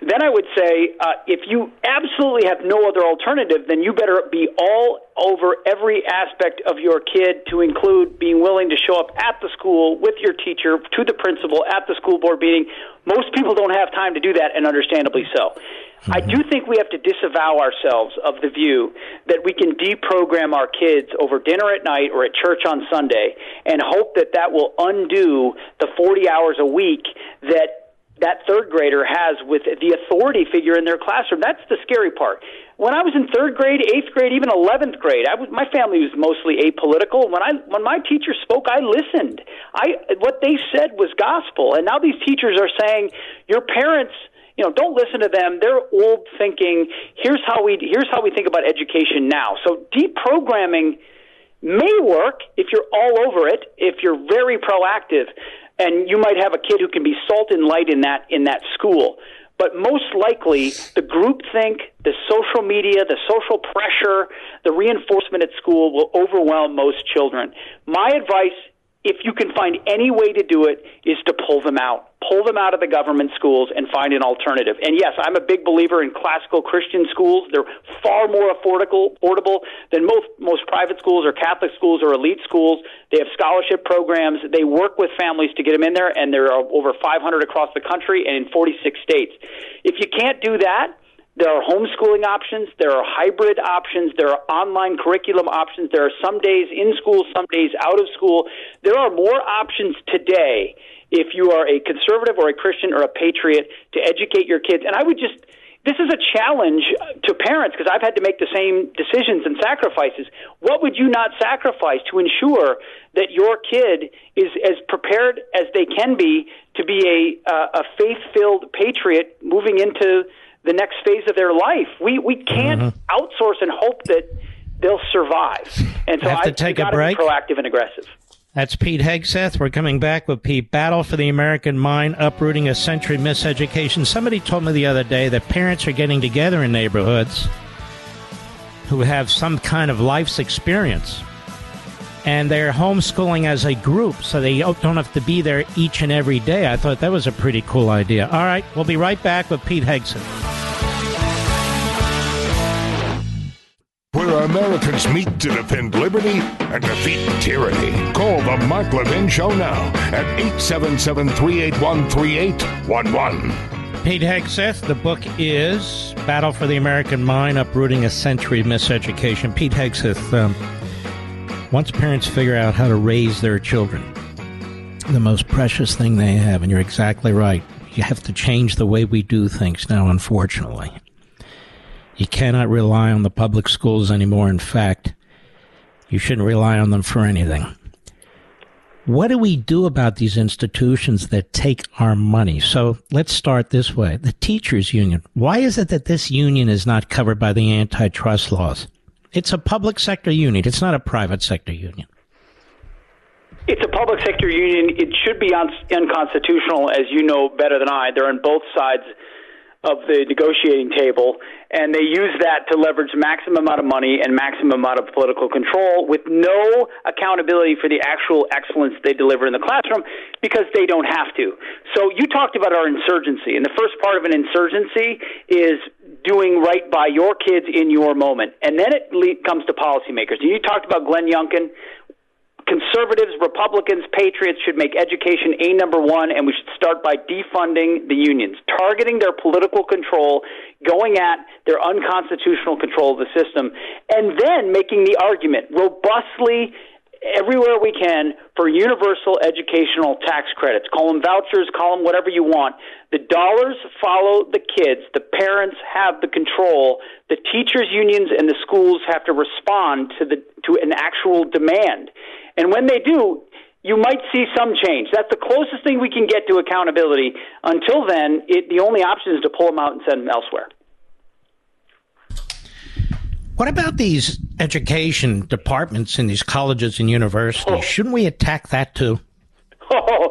Then I would say, uh, if you absolutely have no other alternative, then you better be all over every aspect of your kid to include being willing to show up at the school with your teacher, to the principal, at the school board meeting. Most people don't have time to do that, and understandably so. Mm-hmm. I do think we have to disavow ourselves of the view that we can deprogram our kids over dinner at night or at church on Sunday and hope that that will undo the 40 hours a week that that third grader has with the authority figure in their classroom. That's the scary part. When I was in third grade, eighth grade, even eleventh grade, I was, my family was mostly apolitical. When I when my teacher spoke, I listened. I what they said was gospel, and now these teachers are saying your parents You know, don't listen to them. They're old thinking. Here's how we here's how we think about education now. So deprogramming may work if you're all over it, if you're very proactive, and you might have a kid who can be salt and light in that in that school. But most likely, the groupthink, the social media, the social pressure, the reinforcement at school will overwhelm most children. My advice if you can find any way to do it, is to pull them out. Pull them out of the government schools and find an alternative. And yes, I'm a big believer in classical Christian schools. They're far more affordable, affordable than most, most private schools or Catholic schools or elite schools. They have scholarship programs. They work with families to get them in there, and there are over 500 across the country and in 46 states. If you can't do that, there are homeschooling options. There are hybrid options. There are online curriculum options. There are some days in school, some days out of school. There are more options today if you are a conservative or a Christian or a patriot to educate your kids. And I would just, this is a challenge to parents because I've had to make the same decisions and sacrifices. What would you not sacrifice to ensure that your kid is as prepared as they can be to be a, uh, a faith filled patriot moving into the next phase of their life. We we can't mm-hmm. outsource and hope that they'll survive. And so I have to take a break. proactive and aggressive. That's Pete Hegseth. We're coming back with Pete. Battle for the American Mind, uprooting a century miseducation. Somebody told me the other day that parents are getting together in neighborhoods who have some kind of life's experience. And they're homeschooling as a group, so they don't have to be there each and every day. I thought that was a pretty cool idea. All right, we'll be right back with Pete Hegseth. Americans meet to defend liberty and defeat tyranny. Call the Mark Levin Show now at 877 381 3811. Pete Hegseth, the book is Battle for the American Mind Uprooting a Century of Miseducation. Pete Hegseth, um, once parents figure out how to raise their children, the most precious thing they have, and you're exactly right, you have to change the way we do things now, unfortunately. You cannot rely on the public schools anymore. In fact, you shouldn't rely on them for anything. What do we do about these institutions that take our money? So let's start this way. The teachers union. Why is it that this union is not covered by the antitrust laws? It's a public sector union. It's not a private sector union. It's a public sector union. It should be un- unconstitutional, as you know better than I. They're on both sides of the negotiating table, and they use that to leverage maximum amount of money and maximum amount of political control with no accountability for the actual excellence they deliver in the classroom because they don't have to. So you talked about our insurgency, and the first part of an insurgency is doing right by your kids in your moment, and then it comes to policymakers. And you talked about Glenn Youngkin conservatives, Republicans, patriots should make education a number one, and we should start by defunding the unions, targeting their political control, going at their unconstitutional control of the system, and then making the argument robustly everywhere we can for universal educational tax credits. Call them vouchers, call them whatever you want. The dollars follow the kids. The parents have the control. The teachers unions and the schools have to respond to the to an actual demand. And when they do, you might see some change. That's the closest thing we can get to accountability. Until then, it, the only option is to pull them out and send them elsewhere. What about these education departments in these colleges and universities? Oh. Shouldn't we attack that too? Oh,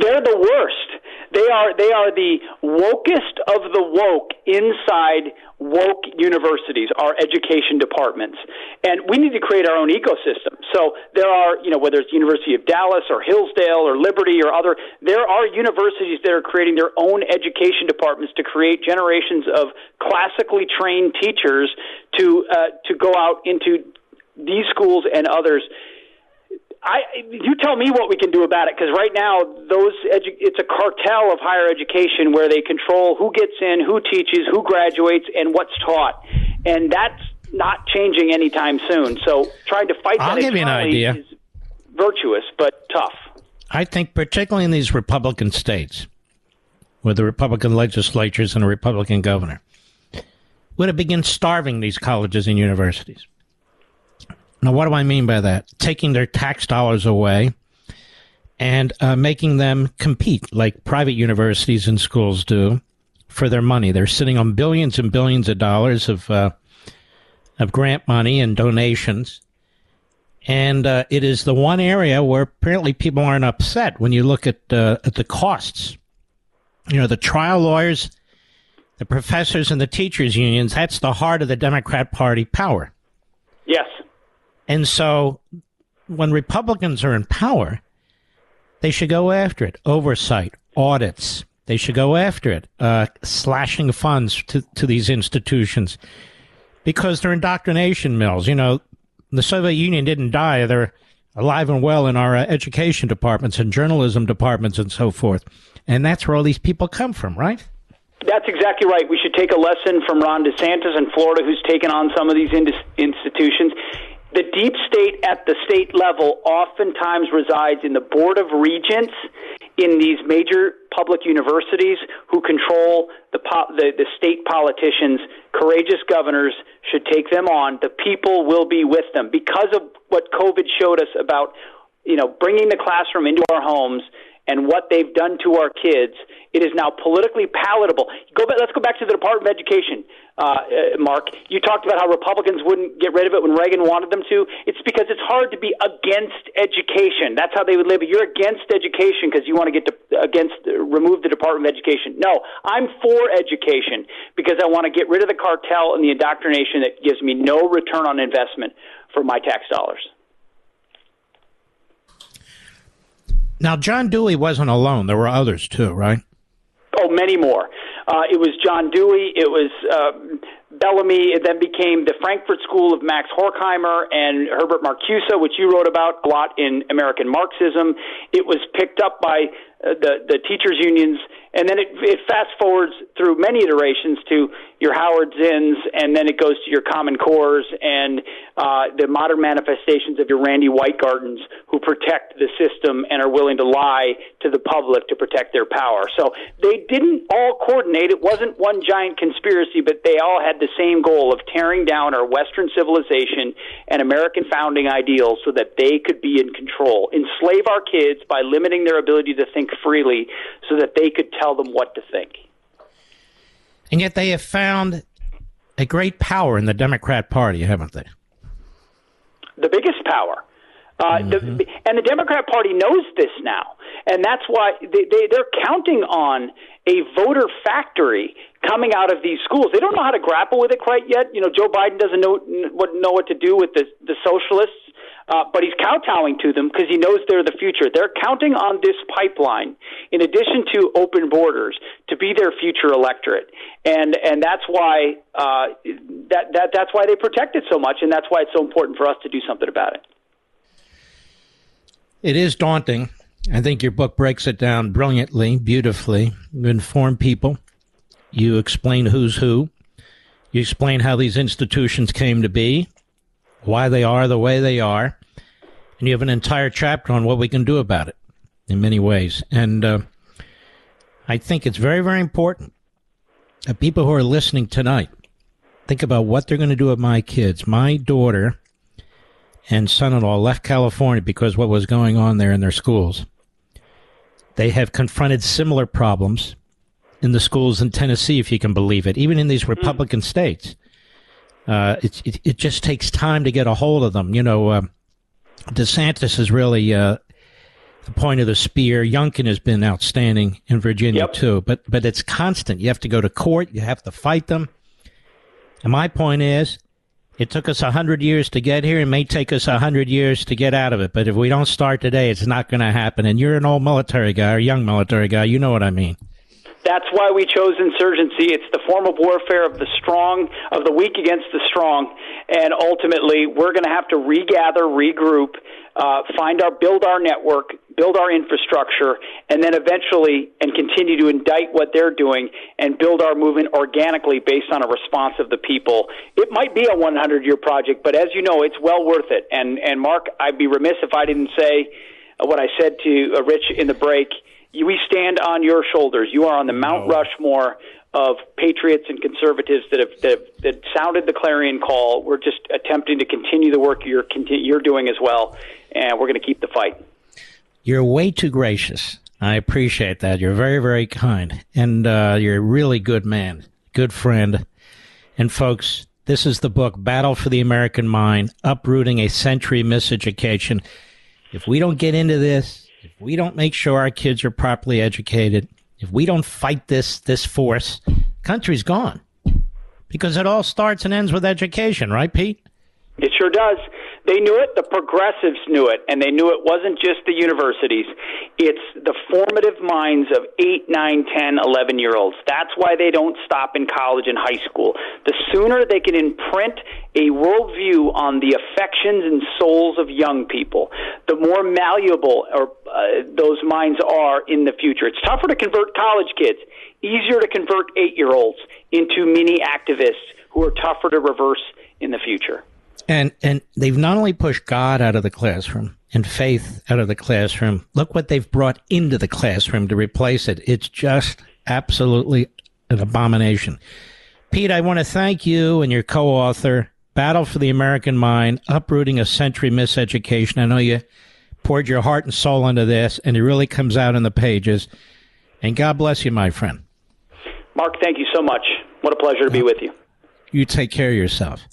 they're the worst. They are they are the wokest of the woke inside woke universities, our education departments. And we need to create our own ecosystem. So there are, you know, whether it's University of Dallas or Hillsdale or Liberty or other, there are universities that are creating their own education departments to create generations of classically trained teachers to uh, to go out into these schools and others I, you tell me what we can do about it because right now those edu- it's a cartel of higher education where they control who gets in, who teaches, who graduates, and what's taught, and that's not changing anytime soon. So trying to fight I'll that give you an idea. is virtuous but tough. I think particularly in these Republican states, with the Republican legislatures and a Republican governor, would have begun starving these colleges and universities. Now, what do I mean by that? Taking their tax dollars away and uh, making them compete like private universities and schools do for their money. They're sitting on billions and billions of dollars of uh, of grant money and donations. And uh, it is the one area where apparently people aren't upset when you look at uh, at the costs. You know, the trial lawyers, the professors, and the teachers unions. That's the heart of the Democrat Party power. Yes. And so, when Republicans are in power, they should go after it. Oversight, audits. They should go after it. Uh, slashing funds to, to these institutions because they're indoctrination mills. You know, the Soviet Union didn't die. They're alive and well in our uh, education departments and journalism departments and so forth. And that's where all these people come from, right? That's exactly right. We should take a lesson from Ron DeSantis in Florida, who's taken on some of these in- institutions. The deep state at the state level oftentimes resides in the Board of Regents in these major public universities who control the, po- the, the state politicians. Courageous governors should take them on. The people will be with them because of what COVID showed us about, you know, bringing the classroom into our homes and what they've done to our kids. It is now politically palatable. Go back, let's go back to the Department of Education, uh, uh, Mark. You talked about how Republicans wouldn't get rid of it when Reagan wanted them to. It's because it's hard to be against education. That's how they would live. You're against education because you want to get to, against uh, remove the Department of Education. No, I'm for education because I want to get rid of the cartel and the indoctrination that gives me no return on investment for my tax dollars. Now, John Dewey wasn't alone. There were others too, right? Many more. Uh, it was John Dewey. It was uh, Bellamy. It then became the Frankfurt School of Max Horkheimer and Herbert Marcuse, which you wrote about a lot in American Marxism. It was picked up by uh, the the teachers unions, and then it, it fast forwards through many iterations to your Howard Zinns, and then it goes to your Common Cores and uh, the modern manifestations of your Randi Weingartens, who protect the system and are willing to lie to the public to protect their power. So they didn't all coordinate. It wasn't one giant conspiracy, but they all had the same goal of tearing down our Western civilization and American founding ideals so that they could be in control, enslave our kids by limiting their ability to think freely so that they could tell them what to think. And yet they have found a great power in the Democrat Party, haven't they? The biggest power. Uh, mm-hmm. the, and the Democrat Party knows this now, and that's why they, they, they're counting on a voter factory coming out of these schools. They don't know how to grapple with it quite yet. You know, Joe Biden doesn't know what know what to do with the the socialists uh, but he's kowtowing to them because he knows they're the future. They're counting on this pipeline, in addition to open borders, to be their future electorate, and and that's why uh, that that that's why they protect it so much, and that's why it's so important for us to do something about it. It is daunting. I think your book breaks it down brilliantly, beautifully. You inform people. You explain who's who. You explain how these institutions came to be why they are the way they are, and you have an entire chapter on what we can do about it in many ways. And uh, I think it's very, very important that people who are listening tonight think about what they're going to do with my kids. My daughter and son-in-law left California because what was going on there in their schools. They have confronted similar problems in the schools in Tennessee, if you can believe it, even in these Republican states. Uh, it, it, it just takes time to get a hold of them. You know, uh, DeSantis is really uh, the point of the spear. Youngkin has been outstanding in Virginia yep. too, but but it's constant. You have to go to court. You have to fight them. And my point is, it took us a hundred years to get here. It may take us a hundred years to get out of it. But if we don't start today, it's not going to happen. And you're an old military guy or young military guy. You know what I mean. That's why we chose insurgency. It's the form of warfare of the strong, of the weak against the strong, and ultimately we're going to have to regather, regroup, uh, find our, build our network, build our infrastructure, and then eventually and continue to indict what they're doing and build our movement organically based on a response of the people. It might be a 100 year project, but as you know, it's well worth it. And and Mark, I'd be remiss if I didn't say what I said to uh, Rich in the break we stand on your shoulders. You are on the Mount Rushmore of patriots and conservatives that have, that have that sounded the clarion call. We're just attempting to continue the work you're you're doing as well, and we're going to keep the fight. You're way too gracious. I appreciate that. You're very, very kind. And uh, you're a really good man, good friend. And folks, this is the book, Battle for the American Mind Uprooting a Century Miseducation. If we don't get into this, if we don't make sure our kids are properly educated, if we don't fight this this force, country's gone. Because it all starts and ends with education, right, Pete? It sure does. They knew it. The progressives knew it, and they knew it wasn't just the universities. It's the formative minds of 8, 9, 10, 11 year olds. That's why they don't stop in college and high school. The sooner they can imprint a worldview on the affections and souls of young people, the more malleable or, uh, those minds are in the future. It's tougher to convert college kids, easier to convert eight year olds into mini activists who are tougher to reverse in the future. And and they've not only pushed God out of the classroom and faith out of the classroom. Look what they've brought into the classroom to replace it. It's just absolutely an abomination. Pete, I want to thank you and your co-author, Battle for the American Mind, Uprooting a Century Miseducation. I know you poured your heart and soul into this, and it really comes out in the pages. And God bless you, my friend. Mark, thank you so much. What a pleasure to be with you. You take care of yourself.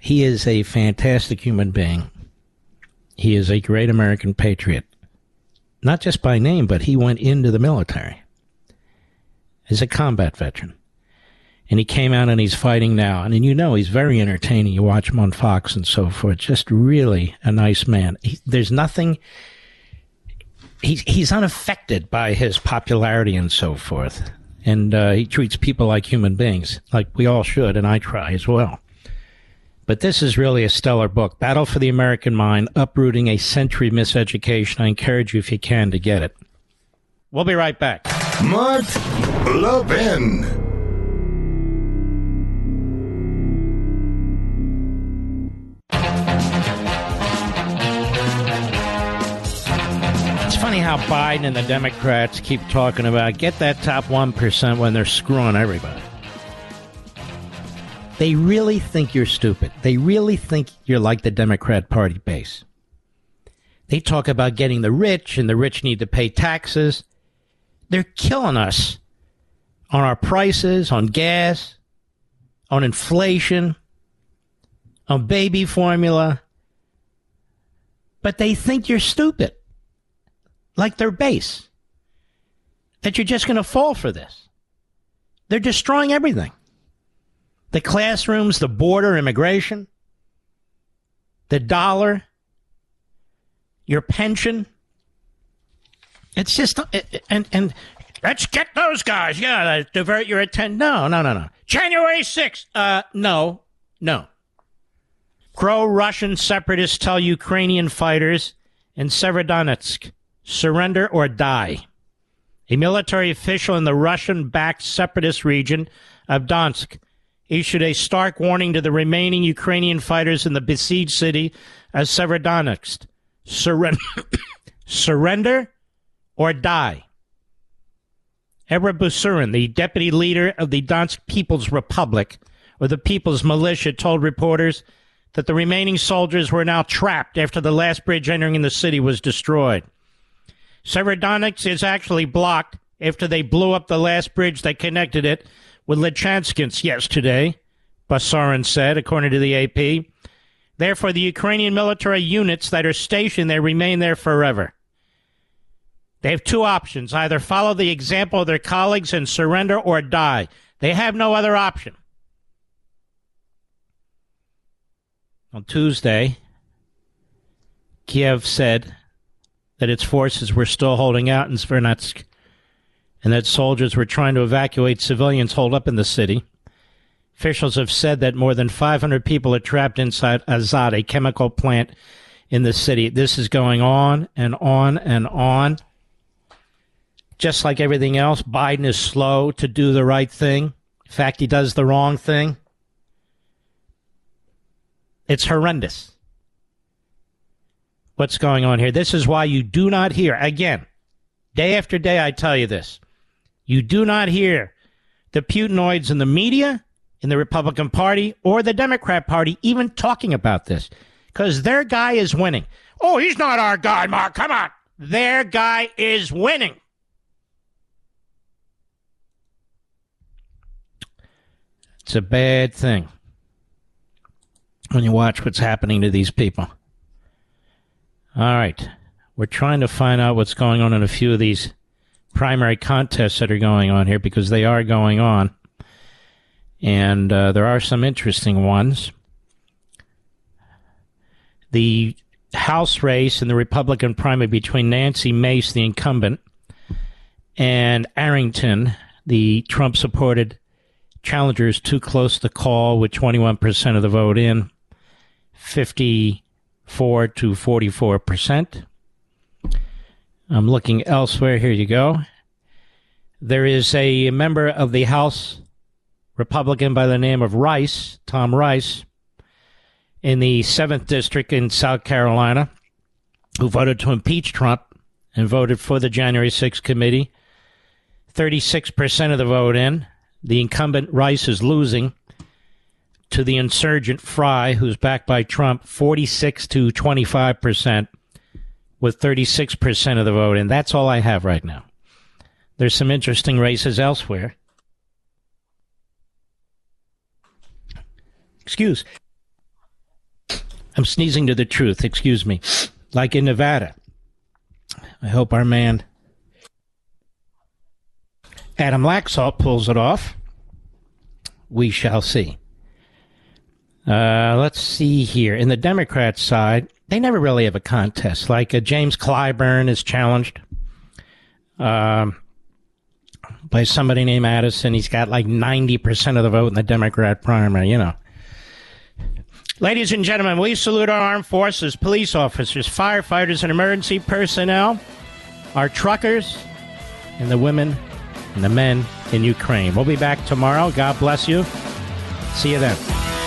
He is a fantastic human being. He is a great American patriot. Not just by name, but he went into the military as a combat veteran. And he came out and he's fighting now. And, and you know, he's very entertaining. You watch him on Fox and so forth. Just really a nice man. He, there's nothing, he's, he's unaffected by his popularity and so forth. And uh, he treats people like human beings, like we all should, and I try as well. But this is really a stellar book. Battle for the American Mind, Uprooting a Century Miseducation. I encourage you, if you can, to get it. We'll be right back. Mark Levin. It's funny how Biden and the Democrats keep talking about get that top 1% when they're screwing everybody. They really think you're stupid. They really think you're like the Democrat Party base. They talk about getting the rich, and the rich need to pay taxes. They're killing us on our prices, on gas, on inflation, on baby formula. But they think you're stupid, like their base, that you're just going to fall for this. They're destroying everything the classrooms, the border, immigration, the dollar, your pension. It's just uh, uh, and and let's get those guys. Yeah, uh, divert your attention. No, no, no, no. January sixth. Uh, no, no. Pro-Russian separatists tell Ukrainian fighters in Severodonetsk, surrender or die. A military official in the Russian-backed separatist region of Donetsk issued a stark warning to the remaining Ukrainian fighters in the besieged city of Severodonetsk. Surrender, surrender or die. Ebra Basurin, the deputy leader of the Donetsk People's Republic, or the People's Militia, told reporters that the remaining soldiers were now trapped after the last bridge entering the city was destroyed. Severodonetsk is actually blocked after they blew up the last bridge that connected it with Lysychansk yesterday, Basurin said, according to the AP. Therefore, the Ukrainian military units that are stationed there remain there forever. They have two options either follow the example of their colleagues and surrender or die. They have no other option. On Tuesday, Kiev said that its forces were still holding out in Svernetsk and that soldiers were trying to evacuate civilians holed up in the city. Officials have said that more than 500 people are trapped inside Azot, a chemical plant in the city. This is going on and on and on. Just like everything else, Biden is slow to do the right thing. In fact, he does the wrong thing. It's horrendous. What's going on here? This is why you do not hear, again, day after day, I tell you this. You do not hear the Putinoids in the media, in the Republican Party, or the Democrat Party even talking about this because their guy is winning. Oh, he's not our guy, Mark. Come on. their guy is winning. It's a bad thing when you watch what's happening to these people. All right. We're trying to find out what's going on in a few of these primary contests that are going on here because they are going on. And uh, there are some interesting ones. The House race in the Republican primary between Nancy Mace, the incumbent, and Arrington, the Trump supported challenger, is too close to call with 21% of the vote in, 54 to 44%. I'm looking elsewhere. Here you go. There is a member of the House Republican by the name of Rice, Tom Rice, in the 7th District in South Carolina, who voted to impeach Trump and voted for the January 6th committee. 36% of the vote in. The incumbent Rice is losing to the insurgent Fry, who's backed by Trump, 46 to 25%, with 36% of the vote and That's all I have right now. There's some interesting races elsewhere. Excuse. I'm sneezing to the truth, excuse me. Like in Nevada. I hope our man Adam Laxalt pulls it off. We shall see. Uh, let's see here. In the Democrat side, they never really have a contest. Like uh, James Clyburn is challenged um, by somebody named Addison. He's got like 90% of the vote in the Democrat primary, you know. Ladies and gentlemen, we salute our armed forces, police officers, firefighters, and emergency personnel, our truckers, and the women and the men in Ukraine. We'll be back tomorrow. God bless you. See you then.